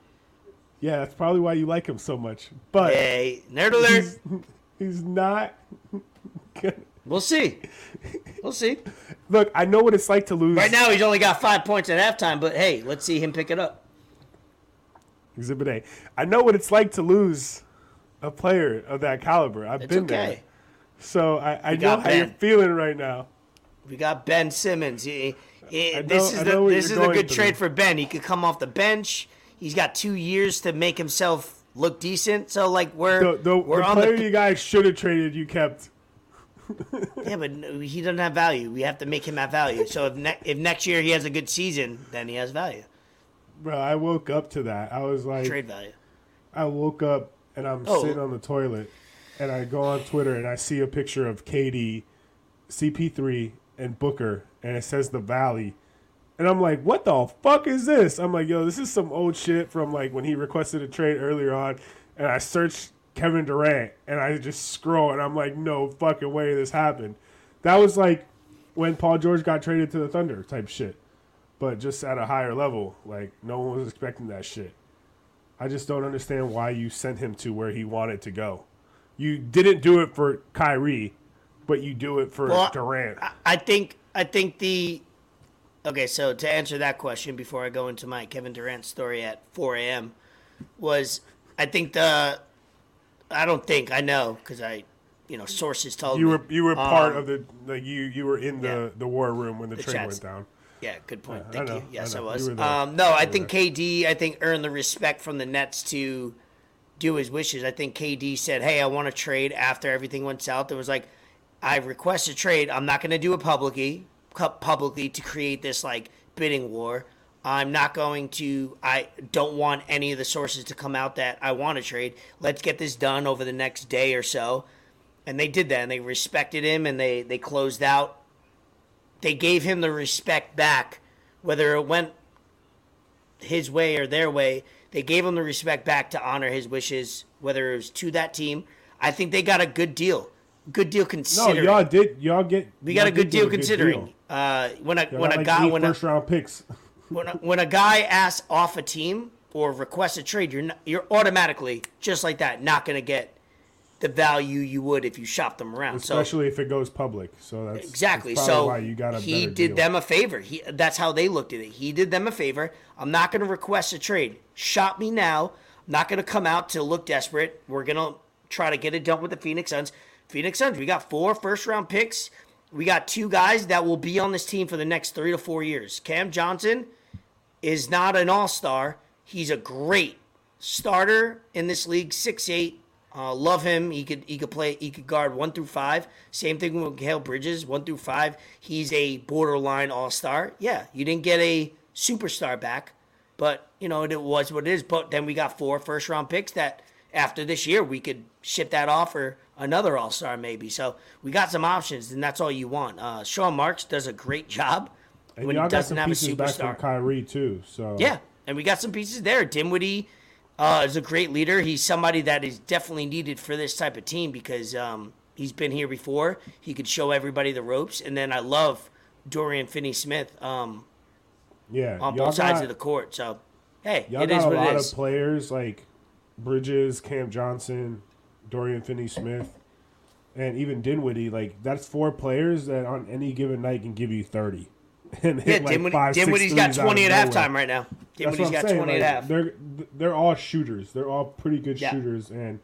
Yeah, that's probably why you like him so much. But Hey, nerd alert. he's, (laughs) he's not. (laughs) We'll see. We'll see. Look, I know what it's like to lose. Right now, he's only got five points at halftime, but hey, let's see him pick it up. Exhibit A. I know what it's like to lose a player of that caliber. I've It's been okay. there. So I, I know how you're feeling right now. We got Ben Simmons. He- he- know- this is the this is a good trade for Ben. He could come off the bench. He's got two years to make himself look decent. So like we're The, the, we're the on player the you guys should have traded, you kept. (laughs) yeah, but he doesn't have value. We have to make him have value. So if ne- if next year he has a good season, then he has value, Bro, I woke up to that. I was like, trade value. I woke up and I'm Oh. sitting on the toilet, and I go on Twitter and I see a picture of KD, CP3, and Booker, and it says the Valley, and I'm like, what the fuck is this? I'm like, yo, this is some old shit from like when he requested a trade earlier on, and I searched Kevin Durant, and I just scroll, and I'm like, no fucking way this happened. That was like when Paul George got traded to the Thunder type shit, but just at a higher level. Like no one was expecting that shit. I just don't understand why you sent him to where he wanted to go. You didn't do it for Kyrie, but you do it for Well, Durant. I- think I think the okay. So to answer that question before I go into my Kevin Durant story at 4 a.m. was I think the I don't think I know because I you know sources told you me were you were part Um, of the like you you were in the yeah. the war room when the, The trade chats. went down. Yeah, good point. I Thank know, you. Yes, I I, was. Um, no, I think KD, I think earned the respect from the Nets to do his wishes. I think KD said, "Hey, I want to trade." After everything went south, it was like, "I request a trade. I'm not going to do it publicly, publicly to create this like bidding war. I'm not going to. I don't want any of the sources to come out that I want to trade. Let's get this done over the next day or so." And they did that, and they respected him, and they they closed out they gave him the respect back, whether it went his way or their way. They gave him the respect back to honor his wishes, whether it was to that team. I think they got a good deal. Good deal considering. No, y'all did y'all get we got a good deal considering. deal. Uh, when a when a like guy when a, first round picks. (laughs) when a, when a guy asks off a team or requests a trade, you're not, you're automatically just like that not going to get the value you would if you shop them around. so Especially if it goes public. So that's Exactly. that's So you got he did deal. them a favor. He that's how they looked at it. He did them a favor. I'm not going to request a trade. Shop me now. I'm not going to come out to look desperate. We're going to try to get it done with the Phoenix Suns. Phoenix Suns. We got four first round picks. We got two guys that will be on this team for the next three to four years. Cam Johnson is not an all star. He's a great starter in this league. Six eight. Uh, love him. He could he could play. He could guard one through five. Same thing with Hale Bridges, one through five. He's a borderline all star. Yeah, you didn't get a superstar back, but you know it was what it is. But then we got four first round picks that after this year we could ship that off for another all star maybe. So we got some options, and that's all you want. Uh, Sean Marks does a great job And when he doesn't have a pieces back from. Kyrie too. So Yeah, and we got some pieces there. Dinwiddie uh, is a great leader. He's somebody that is definitely needed for this type of team because um, he's been here before. He could show everybody the ropes. And then I love Dorian Finney-Smith um, Yeah, on both sides got- of the court. So, hey, Y'all it got is a what lot it of players like Bridges, Cam Johnson, Dorian Finney-Smith, and even Dinwiddie. Like that's four players that on any given night can give you thirty. (laughs) And Yeah, like Dinwiddie, five, Dinwiddie's got threes out of 20 at halftime right now. Dinwiddie's got saying. 20 like, at half. They're they're all shooters. They're all pretty good Yeah. shooters, and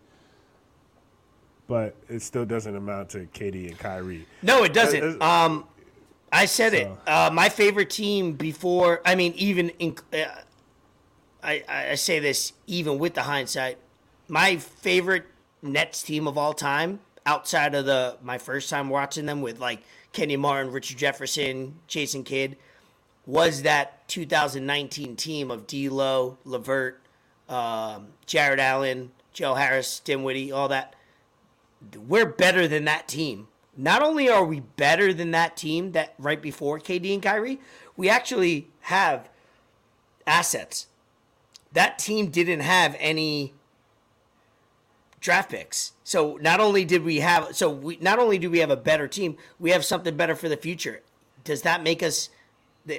but it still doesn't amount to KD and Kyrie. No, it Uh, doesn't. uh, Um, I said it. Uh, my favorite team before. I mean, even in. Uh, I I say this even with the hindsight. My favorite Nets team of all time, outside of the my first time watching them with like Kenyon Martin, Richard Jefferson, Jason Kidd, was that 2019 team of D'Lo, LeVert, um, Jarrett Allen, Joe Harris, Dinwiddie, all that we're better than that team. Not only are we better than that team that right before KD and Kyrie, we actually have assets. That team didn't have any draft picks. So not only did we have so we not only do we have a better team, we have something better for the future. Does that make us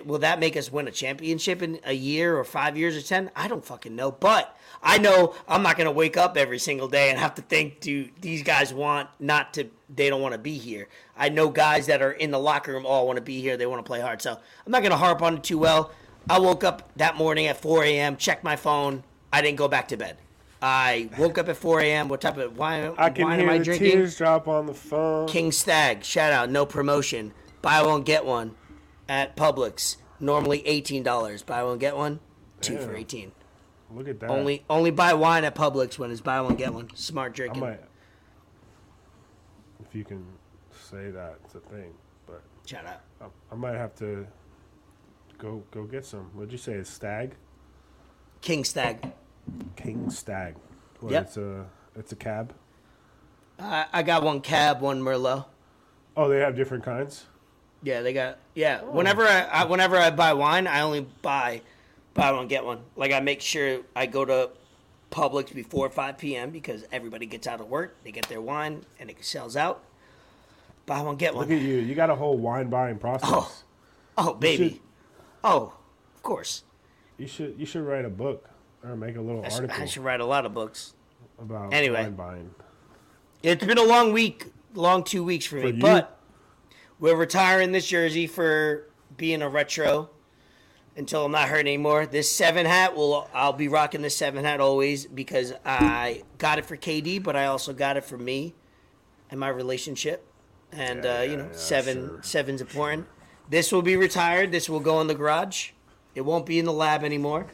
will that make us win a championship in a year or five years or ten? I don't fucking know. But I know I'm not gonna wake up every single day and have to think, do these guys want not to they don't want to be here. I know guys that are in the locker room all want to be here, they want to play hard. So I'm not gonna harp on it too well. I woke up that morning at 4 a.m., checked my phone. I didn't go back to bed. I woke up at 4 a.m. What type of wine, am I can wine hear am I the drinking? tears drop on the phone. King Stag, shout out, no promotion. Buy one, get one at Publix. Normally eighteen dollars. Buy one, get one. Two for eighteen. Look at that. Only only buy wine at Publix when it's buy one, get one. Smart drinking. might, if you can say that, it's a thing. But Shout out. I, I might have to go go get some. What'd you say? A stag? King Stag. King stag. What, Yep. It's a it's a cab. I, I got one cab, one Merlot. Oh, they have different kinds. Yeah, they got yeah. Oh. Whenever I, I whenever I buy wine, I only buy buy one get one. Like I make sure I go to Publix before five p.m. because everybody gets out of work, they get their wine, and it sells out. Buy one get one. Look at you. You got a whole wine buying oh. process. Oh. Oh baby, should- oh of course. You should you should write a book or make a little I should, article I should write a lot of books. about Anyway. wine buying. It's been a long week, long two weeks for me, you? but we're retiring this jersey for being a retro until I'm not hurt anymore. This seven hat will I'll be rocking this seven hat always because I got it for KD, but I also got it for me and my relationship. And Yeah, uh, you know, yeah, seven sure. seven's important. This will be retired. This will go in the garage. It won't be in the lab anymore.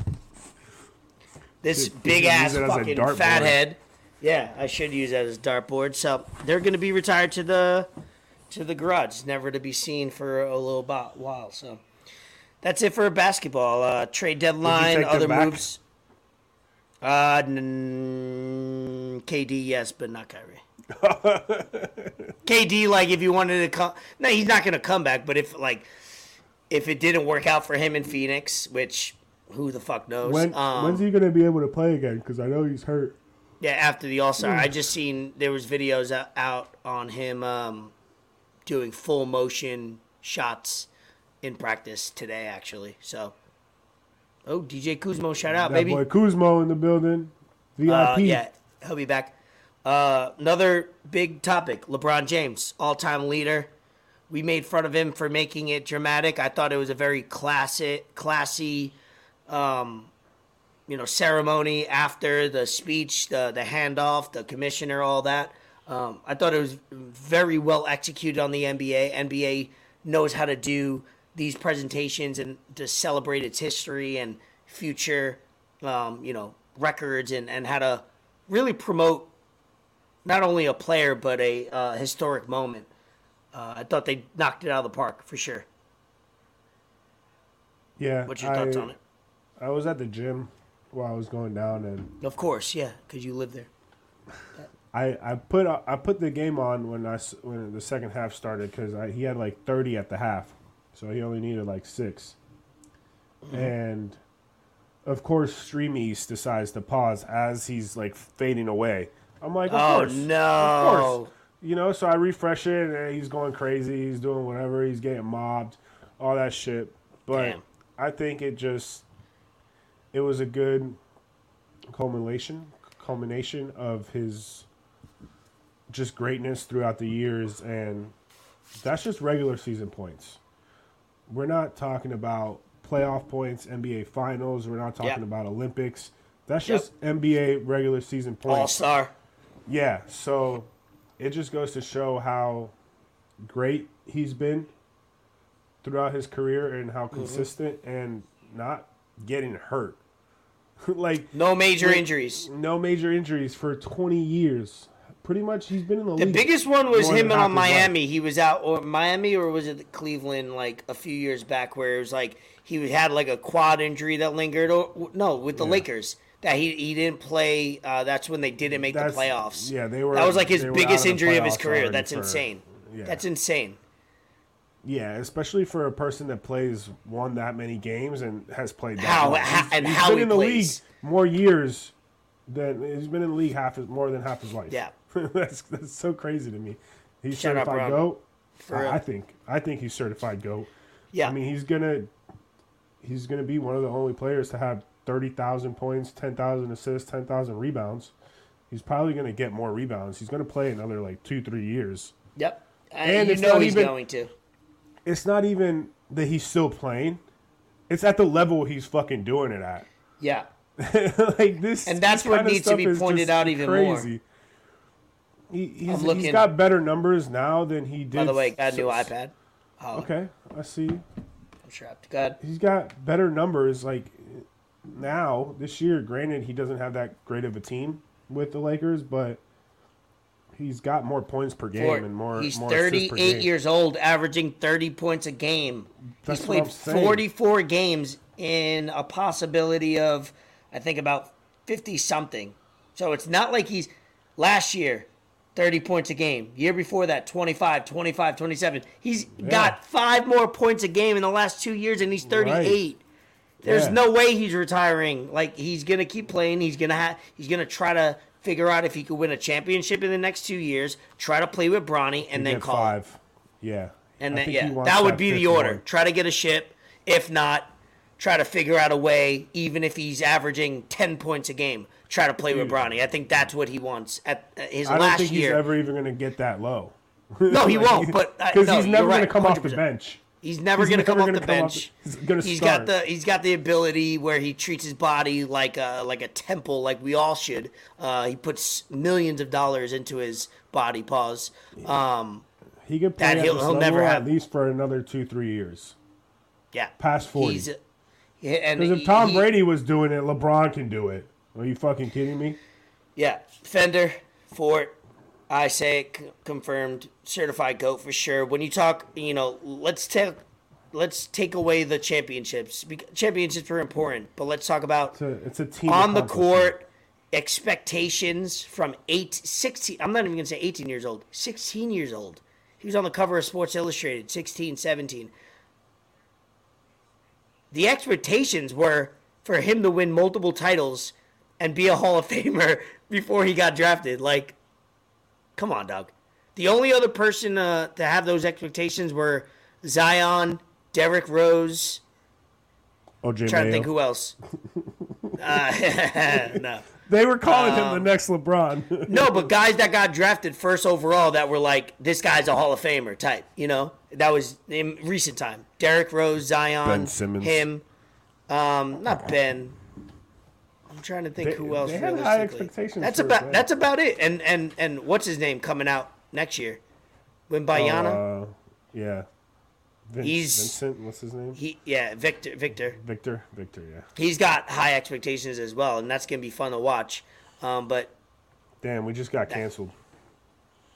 This Should- big ass use it as a fucking fathead. Yeah, I should use that as dartboard. So they're going to be retired to the to the garage, never to be seen for a little bo- while. So that's it for basketball. Uh, trade deadline, other moves. Uh, n- KD, yes, but not Kyrie. (laughs) KD, like if you wanted to come, no, he's not going to come back. But if like if it didn't work out for him in Phoenix, which who the fuck knows? When um, when's he gonna be able to play again? Because I know he's hurt. Yeah, after the All Star, I just seen there was videos o- out on him um, doing full motion shots in practice today, actually. So, oh, DJ Kuzmo, shout out, That baby. boy Kuzmo in the building. VIP. Uh, yeah, he'll be back. Uh, another big topic: LeBron James, all-time leader. We made fun of him for making it dramatic. I thought it was a very classy, classy, um, you know, ceremony after the speech, the the handoff, the commissioner, all that. Um, I thought it was very well executed on the NBA. NBA knows how to do these presentations and to celebrate its history and future, um, you know, records and, and how to really promote not only a player but a uh, historic moment. Uh, I thought they knocked it out of the park for sure. yeah. What's your thoughts I- on it? I was at the gym while I was going down, and Of course, yeah, because you live there. I, I put I put the game on when I s- when the second half started because he had like thirty at the half, so he only needed like 6 Mm-hmm. and of course Stream East decides to pause as he's like fading away. I'm like, of Oh course, no! of course, you know. So I refresh it, and he's going crazy. He's doing whatever. He's getting mobbed. all that shit. But Damn. I think it just it was a good culmination culmination of his just greatness throughout the years and that's just regular season points. We're not talking about playoff points, NBA finals, we're not talking Yeah. about Olympics. That's Yep. just NBA regular season points. All star. Yeah, so it just goes to show how great he's been throughout his career and Mm-hmm. how consistent and not getting hurt. (laughs) like No major Wait. injuries. no major injuries for 20 years. Pretty much he's been in the, The league. biggest one was him on his life. Miami. He was out, or Miami, or was it Cleveland? Like a few years back, where it was like he had like a quad injury that lingered. Or no, with the Yeah. Lakers, that he he didn't play. Uh, that's when they didn't make That's- the playoffs. yeah, they were- That was like his biggest out of injury of his career. That's for- insane. yeah. That's insane. Yeah, especially for a person that plays won that many games and has played that How- how- He's- and he's how been he in the plays. league more years than he's been in the league half his, more than half his life. Yeah. (laughs) that's that's so crazy to me. He's Shout out, certified Bron. goat. I. I think I think he's certified goat. Yeah, I mean, he's gonna he's gonna be one of the only players to have thirty thousand points, ten thousand assists, ten thousand rebounds. He's probably gonna get more rebounds. He's gonna play another like two, three years. yep. And, And you know he's even- going to. It's not even that he's still playing. It's at the level he's fucking doing it at. Yeah. (laughs) like this, And that's what needs to be pointed out even more. crazy. He, he's, he's got better numbers now than he did. By the way, got a new iPad. Oh, Okay, I see. I'm strapped. Good. He's got better numbers. Like now, this year. Granted, he doesn't have that great of a team with the Lakers, but he's got more points per game and more. he's more assists per 38 game. years old, averaging 30 points a game. That's he's played I'm 44 games in a possibility of, I think, about 50 something. So it's not like he's last year, 30 points a game. Year before that, 25, 25, 27. He's got five more points a game in the last two years, and he's 38. There's Yeah. no way he's retiring. Like he's gonna keep playing. He's gonna have. He's gonna try to figure out if he could win a championship in the next two years. Try to play with Bronny, and then call. it. five. Yeah. And I then yeah, that would be the order. one. Try to get a ship. If not, try to figure out a way. Even if he's averaging ten points a game, try to play with Bronny. I think that's what he wants at at his I don't last think he's year. ever even going to get that low. no, he (laughs) won't. But uh, (laughs) Because no, he's never right, going to come off the bench. He's never He's going to never come off gonna the come off bench. the- he's gonna He's got the he's got the ability where he treats his body like a like a temple, like we all should. Uh, he puts millions of dollars into his body. Pause. Um, He could play That at he'll- he'll never at have- least for another two, three years. yeah, Past 40. He's, and Because if Tom he- Brady was doing it, LeBron can do it. Are you fucking kidding me? Yeah, Fender, Fort, I say c- confirmed, certified goat for sure. When you talk, you know, let's take let's take away the championships. Bec- Championships are important, but let's talk about It's a, it's a team on the court expectations from 8 16 i'm not even going to say 18 years old 16 years old he was on the cover of sports illustrated 16 17 the expectations were for him to win multiple titles and be a hall of famer (laughs) before he got drafted like come on dog the only other person uh, to have those expectations were zion derrick rose OJ trying to think who else (laughs) uh, (laughs) no They were calling him Um, the next LeBron. (laughs) No, but guys that got drafted first overall that were like, this guy's a Hall of Famer type, you know? That was in recent time. Derrick Rose, Zion, Ben Simmons. him. Um, not Ben. I'm trying to think They- who else they had high expectations That's about that's about it. And and and what's his name coming out next year? Wembanyama? Uh, yeah. Vince, He's- Vincent, what's his name? he yeah, Victor Victor. Victor. Victor, yeah. He's got high expectations as well, and that's gonna be fun to watch. Um, but Damn, we just got canceled.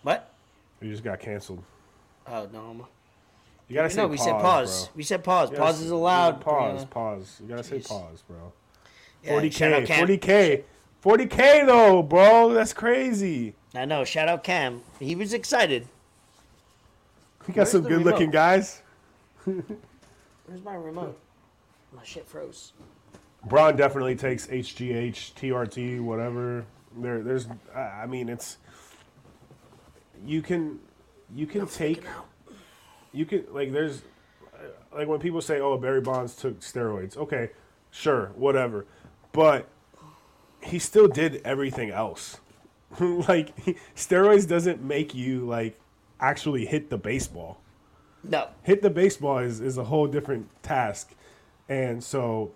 what? We just got canceled. Oh no. You gotta say No, we pause, said pause. bro. We said pause. Pause is allowed. Pause, pause. You gotta say pause, bro. Yeah, 40K, shout out Cam. 40K. 40K though, bro. That's crazy. I know. Shout out Cam. He was excited. We got Where's some the good looking guys. (laughs) Where's my remote? My shit froze. Bron definitely takes HGH, TRT, whatever. There, there's, I I mean, it's you can, you can take, you can like there's like when people say, "Oh, Barry Bonds took steroids." Okay, sure, whatever, but he still did everything else. (laughs) like steroids doesn't make you like actually hit the baseball. No. Hit the baseball is, is a whole different task, and so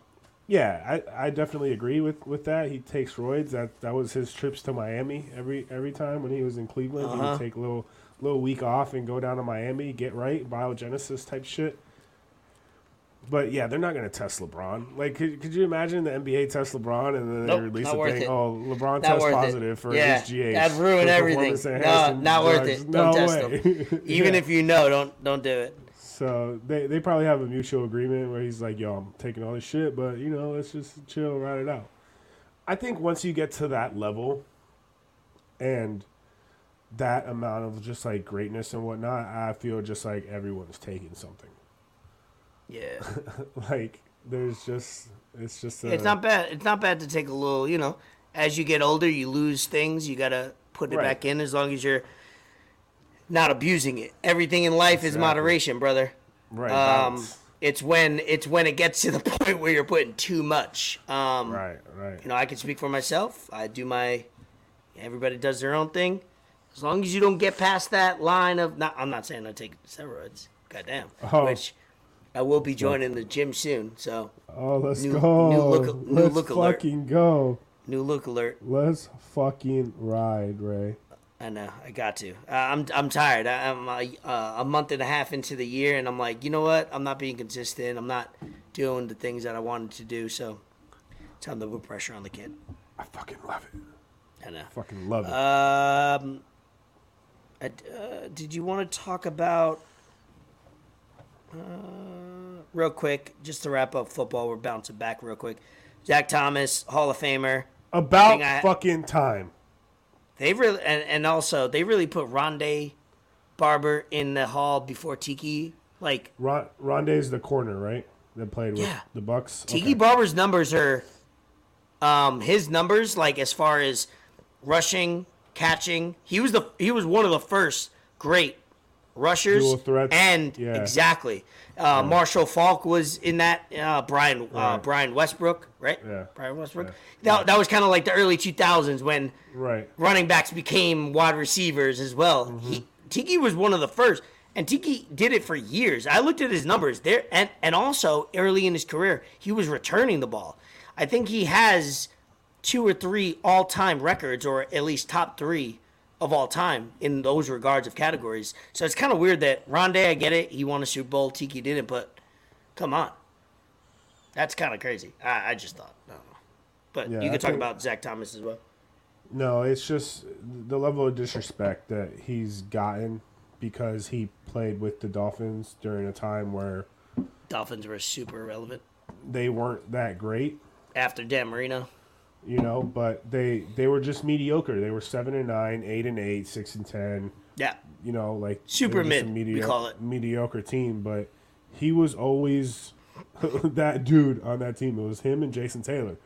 yeah, I, I definitely agree with, with that. He takes roids. That that was his trips to Miami every every time when he was in Cleveland. He Uh-huh. would take a little little week off and go down to Miami, get right, biogenesis type shit. But yeah, they're not gonna test LeBron. Like, could, could you imagine the NBA test LeBron and then Nope, they release a thing? it. Oh, LeBron Not tests positive it. for yeah, HGH. That'd ruin everything. No, not worth drugs. it. Don't No test way. them. (laughs) Even Yeah. if you know, don't don't do it. So they, they probably have a mutual agreement where he's like, yo, I'm taking all this shit, but you know, let's just chill, ride it out. I think once you get to that level and that amount of just like greatness and whatnot, I feel just like everyone's taking something. Yeah. (laughs) like there's just it's just a, It's not bad. It's not bad to take a little. You know, as you get older, you lose things. You gotta put it Right. back in as long as you're not abusing it. Everything in life is moderation, brother. right. Um, it's when it's when it gets to the (laughs) point where you're putting too much. Um, right, right. You know, I can speak for myself. I do my. Everybody does their own thing. As long as you don't get past that line of not, I'm not saying I take steroids. Goddamn. Oh. Which I will be joining the gym soon. So Oh, let's new- go. new look- new let's look alert. fucking go. new look alert. Let's fucking ride, Ray. I know. I got to. Uh, I'm I'm tired. I, I'm uh, a month and a half into the year, and I'm like, you know what? I'm not being consistent. I'm not doing the things that I wanted to do. So, time to put pressure on the kid. I fucking love it. I know. Fucking love it. Um, uh, uh, did you want to talk about uh, real quick, just to wrap up football? We're bouncing back real quick. Zach Thomas, Hall of Famer. About I- fucking time. They really and, and also they really put Rondé Barber in the hall before Tiki. Like Ron, Rondé's the corner, right? That played with Yeah. the Bucs. Tiki Okay. Barber's numbers are, um, his numbers like as far as rushing, catching. He was the he was one of the first great rushers. And yeah. exactly, uh, Marshall Faulk was in that. Uh, Brian uh, Right. Brian Westbrook, right? Yeah. Brian Westbrook. Yeah. That, that was kind of like the early 2000s when Right. running backs became wide receivers as well. Mm-hmm. He, Tiki was one of the first, and Tiki did it for years. I looked at his numbers there, and and also early in his career, he was returning the ball. I think he has two or three all-time records, or at least top three of all time in those regards of categories. So it's kind of weird that Rondé, I get it, he won a Super Bowl, Tiki didn't, but come on, that's kind of crazy. I, I just thought, I. But Yeah, you could talk think- about Zach Thomas as well. No, it's just the level of disrespect that he's gotten because he played with the Dolphins during a time where Dolphins were super relevant they weren't that great, after Dan Marino. You know, but they they were just mediocre. They were seven and nine, eight and eight, six and ten. Yeah, you know, like Super mid, we call it. mediocre team. But he was always (laughs) that dude on that team. It was him and Jason Taylor.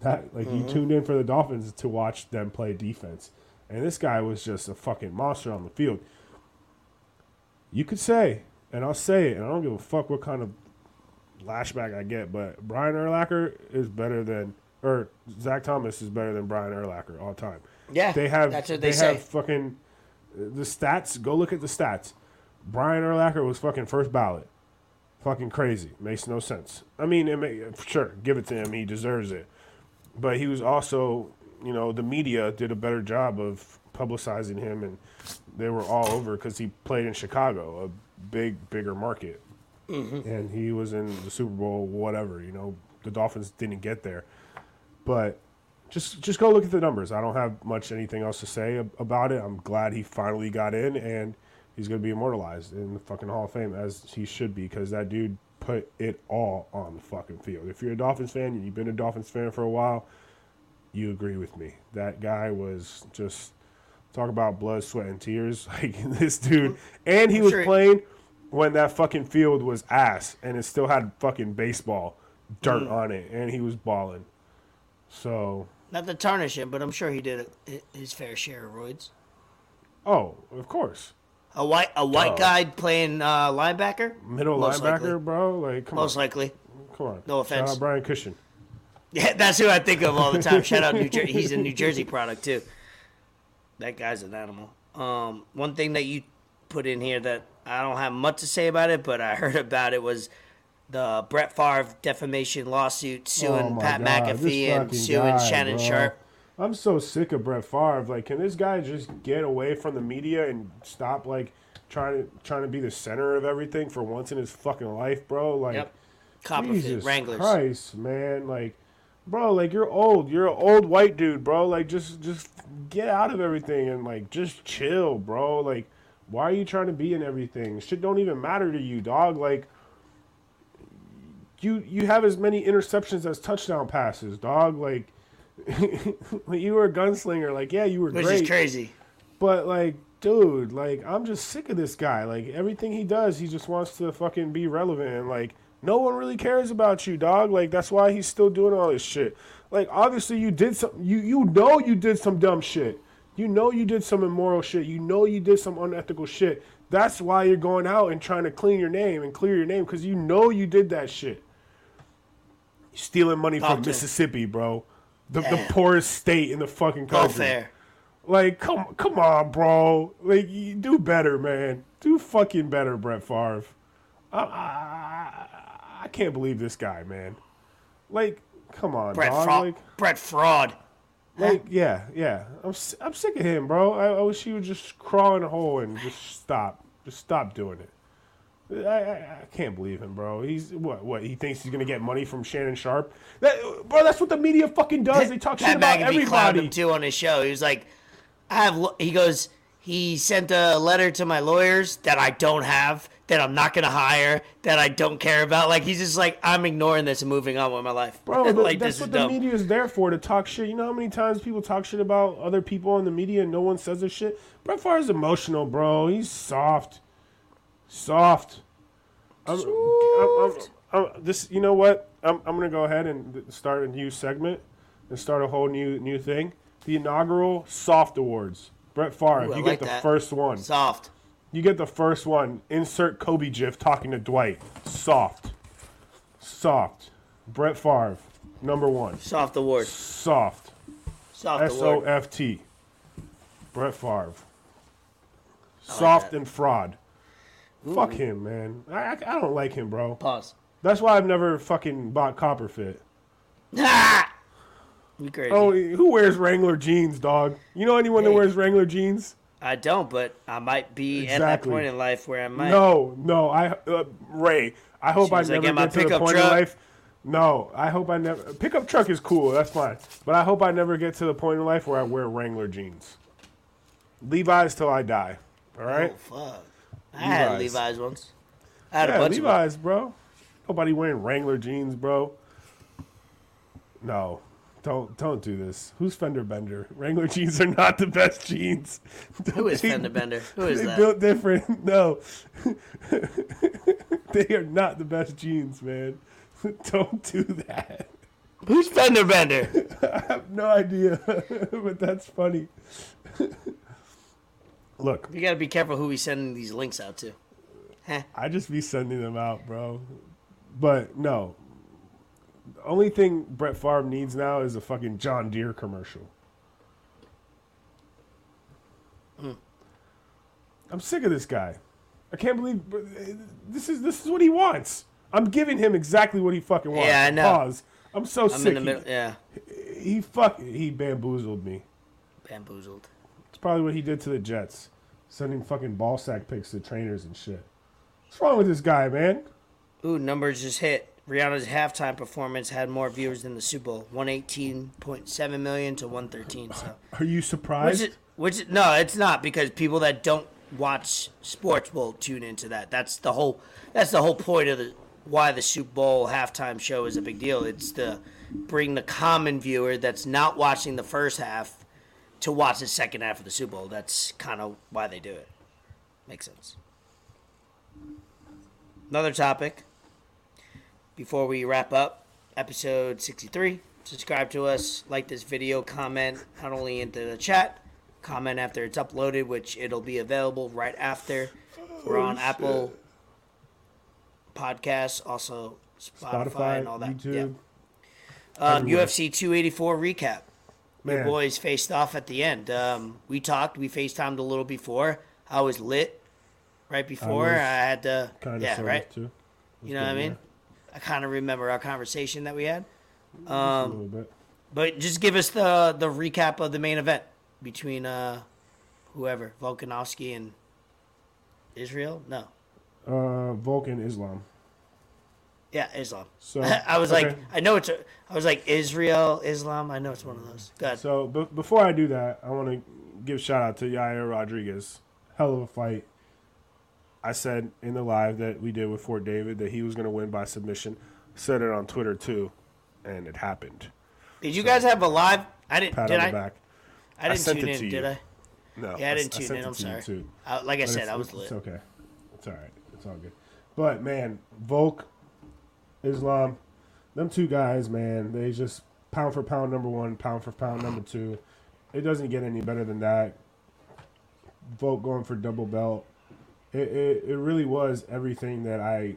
That like Mm-hmm. you tuned in for the Dolphins to watch them play defense, and this guy was just a fucking monster on the field. You could say, and I'll say it, and I don't give a fuck what kind of lashback I get, but Brian Urlacher is better than, or Zach Thomas is better than Brian Urlacher all time. Yeah, they have. that's what they they say. have fucking the stats. Go look at the stats. Brian Urlacher was fucking first ballot. Fucking crazy. Makes no sense. I mean, it may, sure, give it to him. He deserves it. But he was also, you know, the media did a better job of publicizing him, and they were all over because he played in Chicago, a big, bigger market, Mm-hmm. and he was in the Super Bowl, whatever. You know, the Dolphins didn't get there, but just just go look at the numbers. I don't have much anything else to say about it. I'm glad he finally got in, and he's going to be immortalized in the fucking Hall of Fame as he should be because that dude put it all on the fucking field. If you're a Dolphins fan and you've been a Dolphins fan for a while, you agree with me. That guy was just talk about blood, sweat, and tears. (laughs) Like this dude, and he was playing when that fucking field was ass, and it still had fucking baseball dirt Mm. on it, and he was balling. So, Not to tarnish him, but I'm sure he did his fair share of roids. oh, of course. A white a white Dog. guy playing uh, linebacker. Middle Most linebacker, likely. bro. Like, come Most on, likely. come on. no Shout offense. out Brian Cushing. (laughs) Yeah, that's who I think of all the time. Shout out New Jersey. He's a New Jersey product too. That guy's an animal. Um, one thing that you put in here that I don't have much to say about it, but I heard about it was the Brett Favre defamation lawsuit suing Oh Pat God, McAfee and suing guy, Shannon bro. Sharpe. I'm so sick of Brett Favre. Like, can this guy just get away from the media and stop like trying to trying to be the center of everything for once in his fucking life, bro? Like, Yep. Copperfield Jesus Wranglers. Christ, man, like, bro, like you're old. You're an old white dude, bro. Like, just just get out of everything and like just chill, bro. Like, why are you trying to be in everything? Shit don't even matter to you, dog. Like, you you have as many interceptions as touchdown passes, dog. Like, (laughs) you were a gunslinger. Like, yeah, you were Which great. is crazy. But like, dude, like I'm just sick of this guy. Like everything he does, he just wants to fucking be relevant and like no one really cares about you, dog. Like that's why he's still doing all this shit. Like obviously you did some you you know you did some dumb shit. You know you did some immoral shit. You know you did some unethical shit. That's why you're going out and trying to clean your name and clear your name because you know you did that shit. Stealing money Talk from to. Mississippi, bro. The, the poorest state in the fucking country. fair. Like, come, come on, bro. Like, you do better, man. Do fucking better, Brett Favre. I, I, I can't believe this guy, man. Like, come on, Brett dog. Fraud. Like, Brett Fraud. like, yeah, yeah. I'm, I'm sick of him, bro. I, I wish he would just crawl in a hole and just stop. Just stop doing it. I, I, I can't believe him, bro. He's what? What? He thinks he's gonna get money from Shannon Sharpe? That, bro, that's what the media fucking does. They talk shit about McAfee everybody. him too on his show. He was like, "I have." He goes, he sent a letter to my lawyers that I don't have, that I'm not gonna hire, that I don't care about. Like he's just like, I'm ignoring this and moving on with my life. Bro, (laughs) like that's this is what the media is there for to talk shit. You know how many times people talk shit about other people in the media and no one says this shit? Brett Favre's emotional, bro. He's soft, soft. I'm, I'm, I'm, I'm- this, you know what? I'm, I'm gonna go ahead and start a new segment and start a whole new new thing. The inaugural Soft Awards. Brett Favre, Ooh, I you like get the that. first one. Soft. You get the first one. Insert Kobe GIF talking to Dwight. Soft. Soft. Brett Favre, number one. Soft award. Soft. Soft S O. F T. Brett Favre. Soft that. and fraud. Fuck him, man. I, I, I don't like him, bro. Pause. That's why I've never fucking bought Copperfit. (laughs) You crazy? Oh, who wears Wrangler jeans, dog? You know anyone that wears Wrangler jeans? I don't, but I might be at that point in life where I might. No, no. I uh, Ray. I hope I never get to the point truck. in life. No, I hope I never. Pickup truck is cool. That's fine. But I hope I never get to the point in life where I wear Wrangler jeans. Levi's till I die. All right. Oh, fuck. I had Levi's. Once. I had a Yeah, bunch of. Levi's, bro. Nobody wearing Wrangler jeans, bro. No, don't don't do this. Who's Fender Bender? Wrangler (laughs) jeans are not the best jeans. Who is They- Fender Bender? Who is they that? built different. (laughs) No, (laughs) they are not the best jeans, man. Don't do that. Who's Fender Bender? I have no idea, but that's funny. Look, You gotta be careful who we sending these links out to. I just be sending them out, bro. But no. The only thing Brett Favre needs now is a fucking John Deere commercial. Hmm. I'm sick of this guy. I can't believe this is this is what he wants. I'm giving him exactly what he fucking wants. Yeah, I know. Pause. I'm so I'm sick. in the middle. Yeah, He, he fuck he bamboozled me. bamboozled. It's probably what he did to the Jets, sending fucking ball sack pics to trainers and shit. What's wrong with this guy, man? Ooh, numbers just hit. Rihanna's halftime performance had more viewers than the Super Bowl, one eighteen point seven million to one thirteen. So, Are you which surprised? is, which is, no, it's not because people that don't watch sports will tune into that. That's the whole. That's the whole point of the why the Super Bowl halftime show is a big deal. It's to bring the common viewer that's not watching the first half to watch the second half of the Super Bowl. That's kind of why they do it. Makes sense. Another topic before we wrap up episode 63 subscribe to us like this video comment not only into the chat comment after it's uploaded, which it'll be available right after. We're on Apple Podcasts, also Spotify, Spotify, and all that. YouTube. Yeah. Um. UFC 284 recap. Man. boys faced off at the end. Um, we talked. We FaceTimed a little before. I was lit right before. I, was had to. Kind of yeah, right. too. You know what I mean? I kind of remember our conversation that we had. a Um, little bit. but just give us the the recap of the main event between uh, whoever Volkanovski and Israel. No, Uh, Vulcan Islam. Yeah, Islam. So (laughs) I was okay. like, I know it's. A, I was like Israel, Islam. I know it's one of those. Good. So b- before I do that, I want to give shout out to Yair Rodriguez. Hell of a fight. I said in the live that we did with Fort David that he was going to win by submission. Said it on Twitter too, and it happened. Did you guys have a live? I didn't. Pat did on I? the back. I didn't sent tune it in. Did. I? No, Yeah, I didn't s- tune sent in. it I'm sorry. I, uh, like I But said, I was lit. it's okay. It's all right. It's all good. But man, Volk, Islam, them two guys, man, they just pound for pound number one, pound for pound number two. It doesn't get any better than that. Volk going for double belt. It, it, it really was everything that I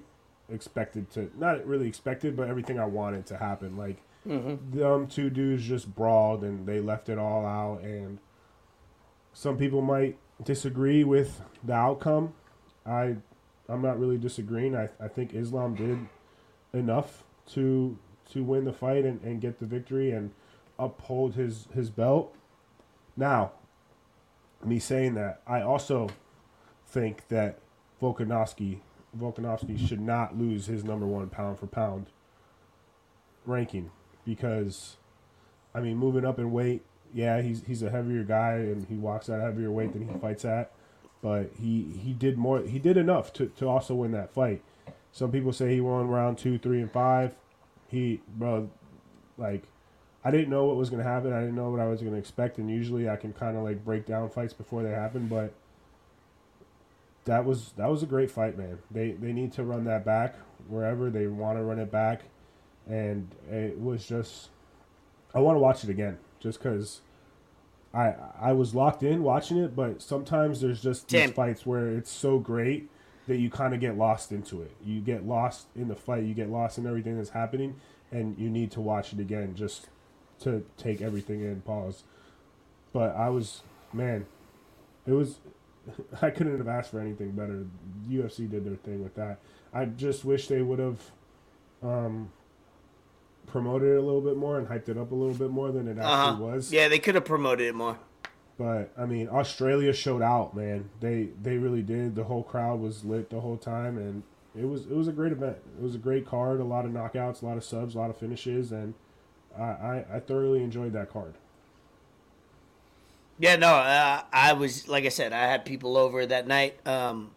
expected to not really expected, but everything I wanted to happen. Like mm-hmm. them two dudes just brawled and they left it all out and some people might disagree with the outcome. I I'm not really disagreeing. I, I think Islam did enough to to win the fight and, and get the victory and uphold his, his belt. Now, me saying that, I also think that Volkanovski Volkanovski should not lose his number one pound for pound ranking because I mean moving up in weight, yeah, he's he's a heavier guy and he walks at a heavier weight than he fights at. But he, he did more he did enough to, to also win that fight. Some people say he won round two, three, and five. He bro like I didn't know what was gonna happen. I didn't know what I was gonna expect, and usually I can kind of like break down fights before they happen. But that was that was a great fight, man. They they need to run that back wherever they want to run it back, and it was just I want to watch it again just because I I was locked in watching it, but sometimes there's just these fights where it's so great that you kind of get lost into it. You get lost in the fight. You get lost in everything that's happening, and you need to watch it again just to take everything in. Pause. But I was man, it was. (laughs) I couldn't have asked for anything better. UFC did their thing with that. I just wish they would have um, promoted it a little bit more and hyped it up a little bit more than it actually Uh-huh. was. Yeah, they could have promoted it more. But I mean, Australia showed out, man. They they really did. The whole crowd was lit the whole time, and it was it was a great event. It was a great card. A lot of knockouts, a lot of subs, a lot of finishes, and I I, I thoroughly enjoyed that card. Yeah, no, uh, I was like I said, I had people over that night. Um,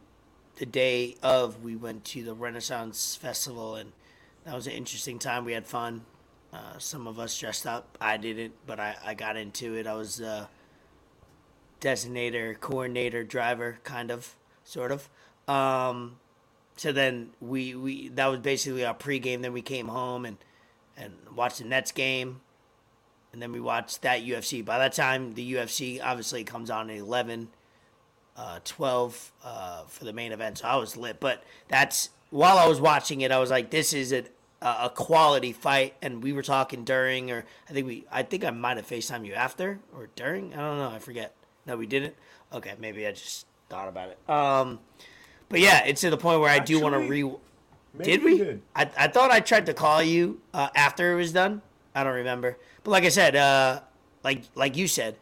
the day of, we went to the Renaissance Festival, and that was an interesting time. We had fun. Uh, some of us dressed up. I didn't, but I, I got into it. I was uh, designator, coordinator, driver, kind of, sort of. Um, so then we, we that was basically our pregame. Then we came home and and watched the Nets game and then we watched that UFC. By that time, the UFC obviously comes on at 11, uh, 12 uh, for the main event. So I was lit. But that's while I was watching it, I was like, this is a, a quality fight. And we were talking during, or I think we, I think I might have FaceTime you after or during. I don't know. I forget. No, we didn't. Okay, maybe I just thought about it. Um, but yeah, it's to the point where I do want to re. Did we? Did. I, I thought I tried to call you uh, after it was done. I don't remember. But like I said, uh, like like you said,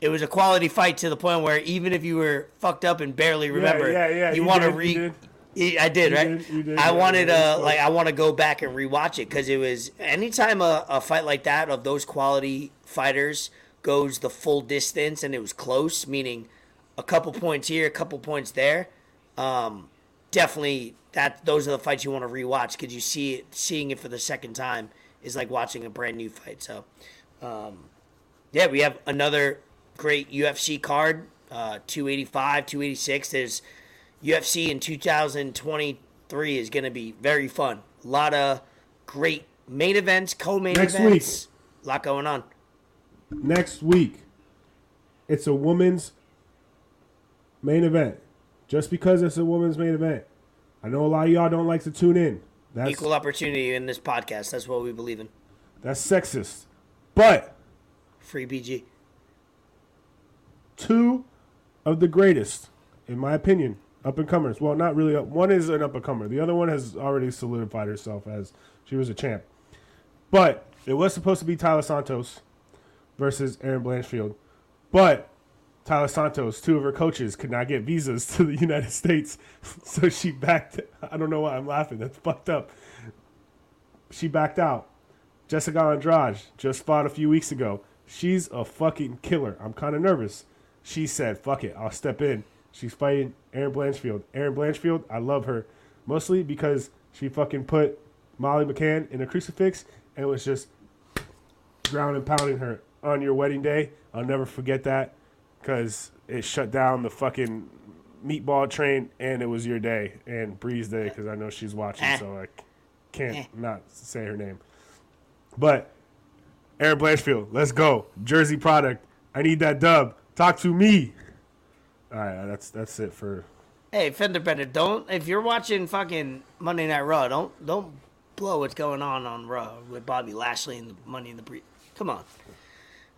it was a quality fight to the point where even if you were fucked up and barely remember, yeah, yeah, you you want to re. you did. I did, You right? did, you did, I wanted yeah, uh like. I want to go back and rewatch it because it was anytime a, a fight like that of those quality fighters goes the full distance and it was close, meaning a couple points here, a couple points there. Um, definitely that those are the fights you want to rewatch because you see it seeing it for the second time is like watching a brand new fight. So, um, yeah, we have another great UFC card, uh, 285, 286. There's UFC in 2023 is going to be very fun. A lot of great main events, co-main Next events. A lot going on. Next week, it's a woman's main event. Just because it's a woman's main event. I know a lot of y'all don't like to tune in. That's Equal opportunity in this podcast. That's what we believe in. that's sexist. But Free BG. two of the greatest, in my opinion, up and comers. Well, not really. Uh, one is an up and comer. The other one has already solidified herself as she was a champ. But it was supposed to be Taila Santos versus Erin Blanchfield. But Taila Santos, two of her coaches, could not get visas to the (laughs) United States, (laughs) so she backed. I don't know why I'm laughing. That's fucked up. She backed out. Jessica Andrade just fought a few weeks ago. She's a fucking killer. I'm kind of nervous. She said, "Fuck it, I'll step in." She's fighting Erin Blanchfield. Erin Blanchfield, I love her mostly because she fucking put Molly McCann in a crucifix and was just ground and pounding her on your wedding day. I'll never forget that because it shut down the fucking meatball train and it was your day and Bree's day because I know she's watching, Eh. so I can't Eh. not say her name. But Erin Blanchfield, let's go. Jersey product. I need that dub. Talk to me. All right, that's that's it for. Hey, Fender Bender, don't if you're watching fucking Monday Night Raw, don't don't blow what's going on on Raw with Bobby Lashley and the Money in the Bre Come on.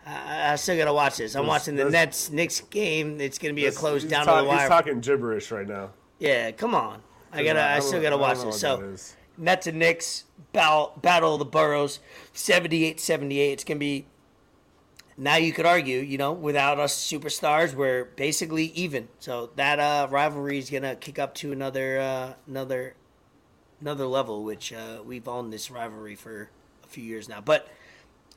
I, I still gotta watch this. I'm That's- watching the that's- Nets Knicks game. It's gonna be a close down talk- to the wire. He's talking gibberish right now. yeah, come on. I gotta. I, don't- still gotta watch this. So. Nets and Knicks battle, battle of the boroughs 78-78 it's going to be now you could argue you know without us superstars we're basically even so that uh, rivalry is going to kick up to another uh, another another level which uh, we've owned this rivalry for a few years now but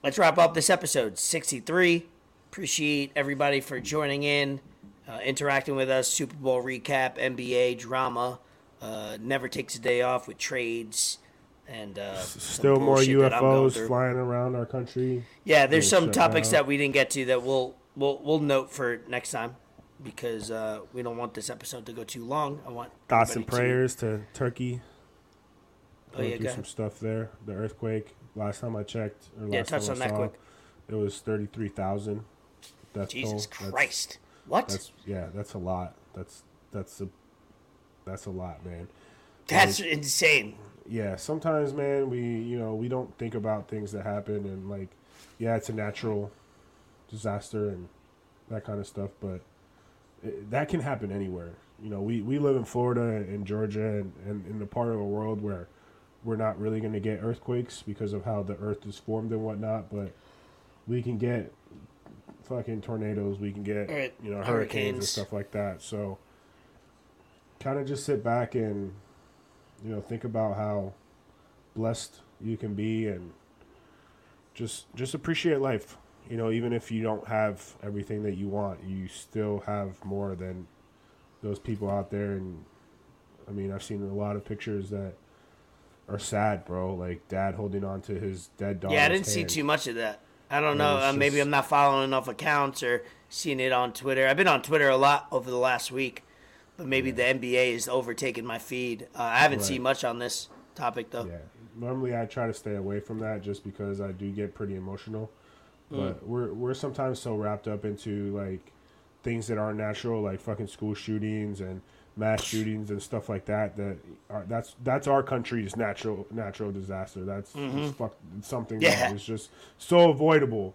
let's wrap up this episode 63 appreciate everybody for joining in uh, interacting with us super bowl recap nba drama uh, never takes a day off with trades and uh, Still more bullshit that I'm going UFOs flying around our country. Yeah, there's some topics that we didn't get to that we'll we'll we'll note for next time because uh, we don't want this episode to go too long. I want Thoughts and everybody to- prayers to Turkey. Oh yeah, some stuff there. The earthquake. Last time I checked, or Yeah, last touch time on I that saw, quick. it was thirty-three thousand. Death Jesus toll. That's- Christ! what? That's, yeah, that's a lot. That's that's a that's a lot, man. That's insane. yeah sometimes man we you know we don't think about things that happen and like yeah it's a natural disaster and that kind of stuff but it, that can happen anywhere you know we, we live in florida and georgia and, and in the part of the world where we're not really going to get earthquakes because of how the earth is formed and whatnot but we can get fucking tornadoes we can get Right, you know hurricanes, and stuff like that. So kind of just sit back and you know think about how blessed you can be and just just appreciate life. You know even if you don't have everything that you want you still have more than those people out there. And i mean i've seen a lot of pictures that are sad bro like dad holding on to his dead dog Yeah, I didn't see too much of that. I don't know. it's Uh, maybe just- I'm not following enough accounts or seeing it on Twitter. I've been on Twitter a lot over the last week, but maybe the NBA is overtaking my feed. Uh, I haven't Right. seen much on this topic though. Yeah. Normally I try to stay away from that just because I do get pretty emotional. But we're we're sometimes so wrapped up into like things that aren't natural, like fucking school shootings and mass shootings and stuff like that. That are, that's that's our country's natural natural disaster. That's it's fuck, something Yeah. that is just so avoidable.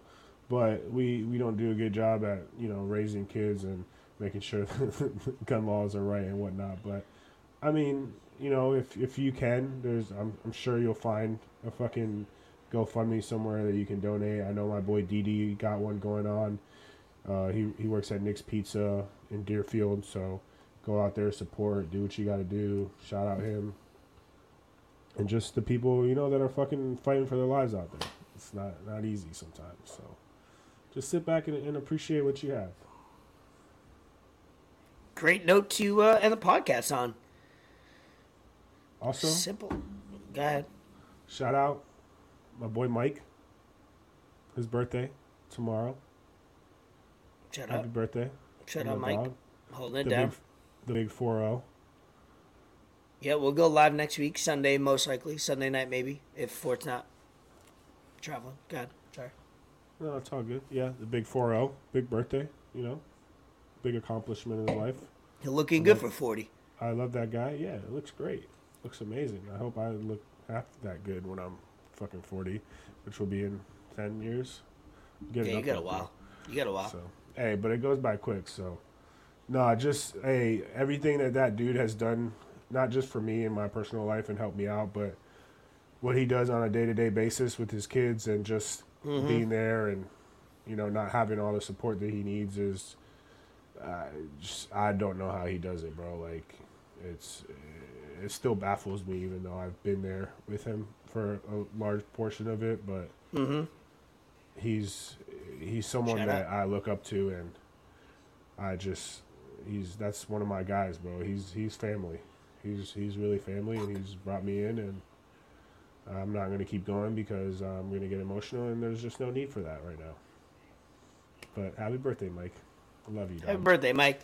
But we we don't do a good job at you know raising kids and making sure (laughs) gun laws are right and whatnot. But I mean, you know, if if you can, there's I'm I'm sure you'll find a fucking GoFundMe somewhere that you can donate. I know my boy Didi got one going on. Uh, he he works at Nick's Pizza in Deerfield, so go out there, support, do what you got to do. Shout out him, and just the people you know that are fucking fighting for their lives out there. It's not not easy sometimes. So just sit back and, and appreciate what you have. Great note to uh, end the podcast on. Also, Simple. Go ahead. shout out my boy Mike. His birthday tomorrow. Shut up. Happy birthday. Shut out, Mike. dog. Holding it The down. big, the big four oh. zero. Yeah, we'll go live next week, Sunday most likely, Sunday night maybe, if Fort's not traveling. God, sorry. No, it's all good. Yeah, the big four zero. Big birthday. you know, big accomplishment in his life. You're looking good for 40. I love that guy. Yeah, it looks great. Looks amazing. I hope I look half that good when I'm fucking 40, which will be in 10 years. Getting Yeah, you got a while. You got a while. So, hey, but it goes by quick. So, no, just hey, everything that that dude has done, not just for me in my personal life and help me out, but what he does on a day to day basis with his kids and just Mm-hmm. being there and you know not having all the support that he needs is, uh, just I don't know how he does it, bro. Like, it's it still baffles me, even though I've been there with him for a large portion of it, but Mm-hmm. he's he's someone Shout that I look up to, and I just he's that's one of my guys, bro. He's he's family. He's he's really family, and he's brought me in, and I'm not gonna keep going because I'm gonna get emotional, and there's just no need for that right now. But happy birthday, Mike. I love you, Happy birthday, Mike.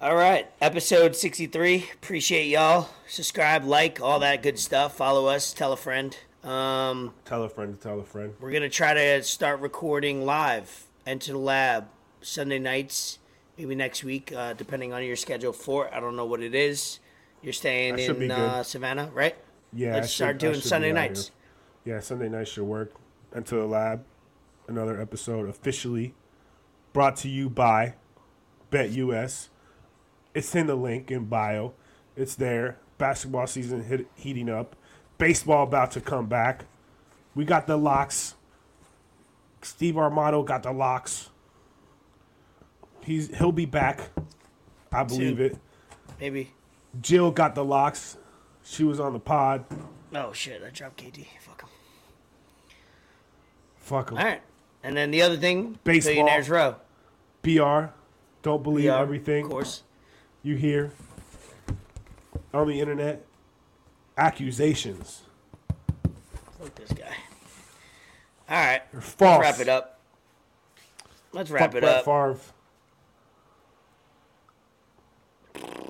All right, episode 63. Appreciate y'all. Subscribe, like, all that good stuff. Follow us, tell a friend. Um, Tell a friend to tell a friend. we're going to try to start recording live, Enter the Lab, Sunday nights, maybe next week, uh, depending on your schedule for it. I don't know what it is. You're staying That should be in uh, Savannah, right? Yeah, Let's should- start doing Sunday nights. here. Yeah, Sunday nights should work. Into the lab, another episode officially brought to you by BetUS. It's in the link in bio. It's there. Basketball season hit, heating up. Baseball about to come back. We got the locks. Steve Armato got the locks. He's he'll be back. I believe it. Maybe. Jill got the locks. She was on the pod. Oh, shit. I dropped KD. Fuck him. Fuck him. All right. And then the other thing, Baseball. Billionaires Row. BR. Don't believe Yeah, everything Of course. you hear on the internet. Accusations. Fuck this guy. All right. They're Let's false. wrap it up. Let's Fuck wrap it Brett up. Favre.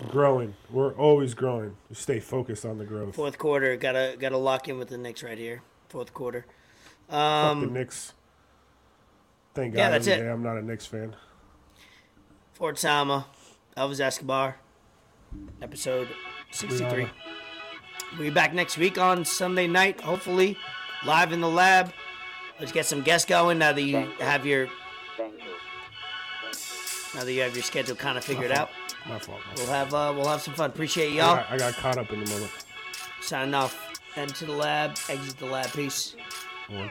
Growing. We're always growing. We stay focused on the growth. Fourth quarter, gotta gotta lock in with the Knicks right here. Fourth quarter. Fuck Um, the Knicks. Thank God yeah, that's every it. day I'm not a Knicks fan. Fort Sama, Elvis Escobar, episode 63. Rihanna. We'll be back next week on Sunday night, hopefully, live in the lab. Let's get some guests going now that you have your Bango. now that you have your schedule kind of figured out. My fault. My We'll fault. have uh, we'll have some fun. Appreciate y'all. I got caught up in the moment. Signing off. Enter the lab, exit the lab. Peace. One.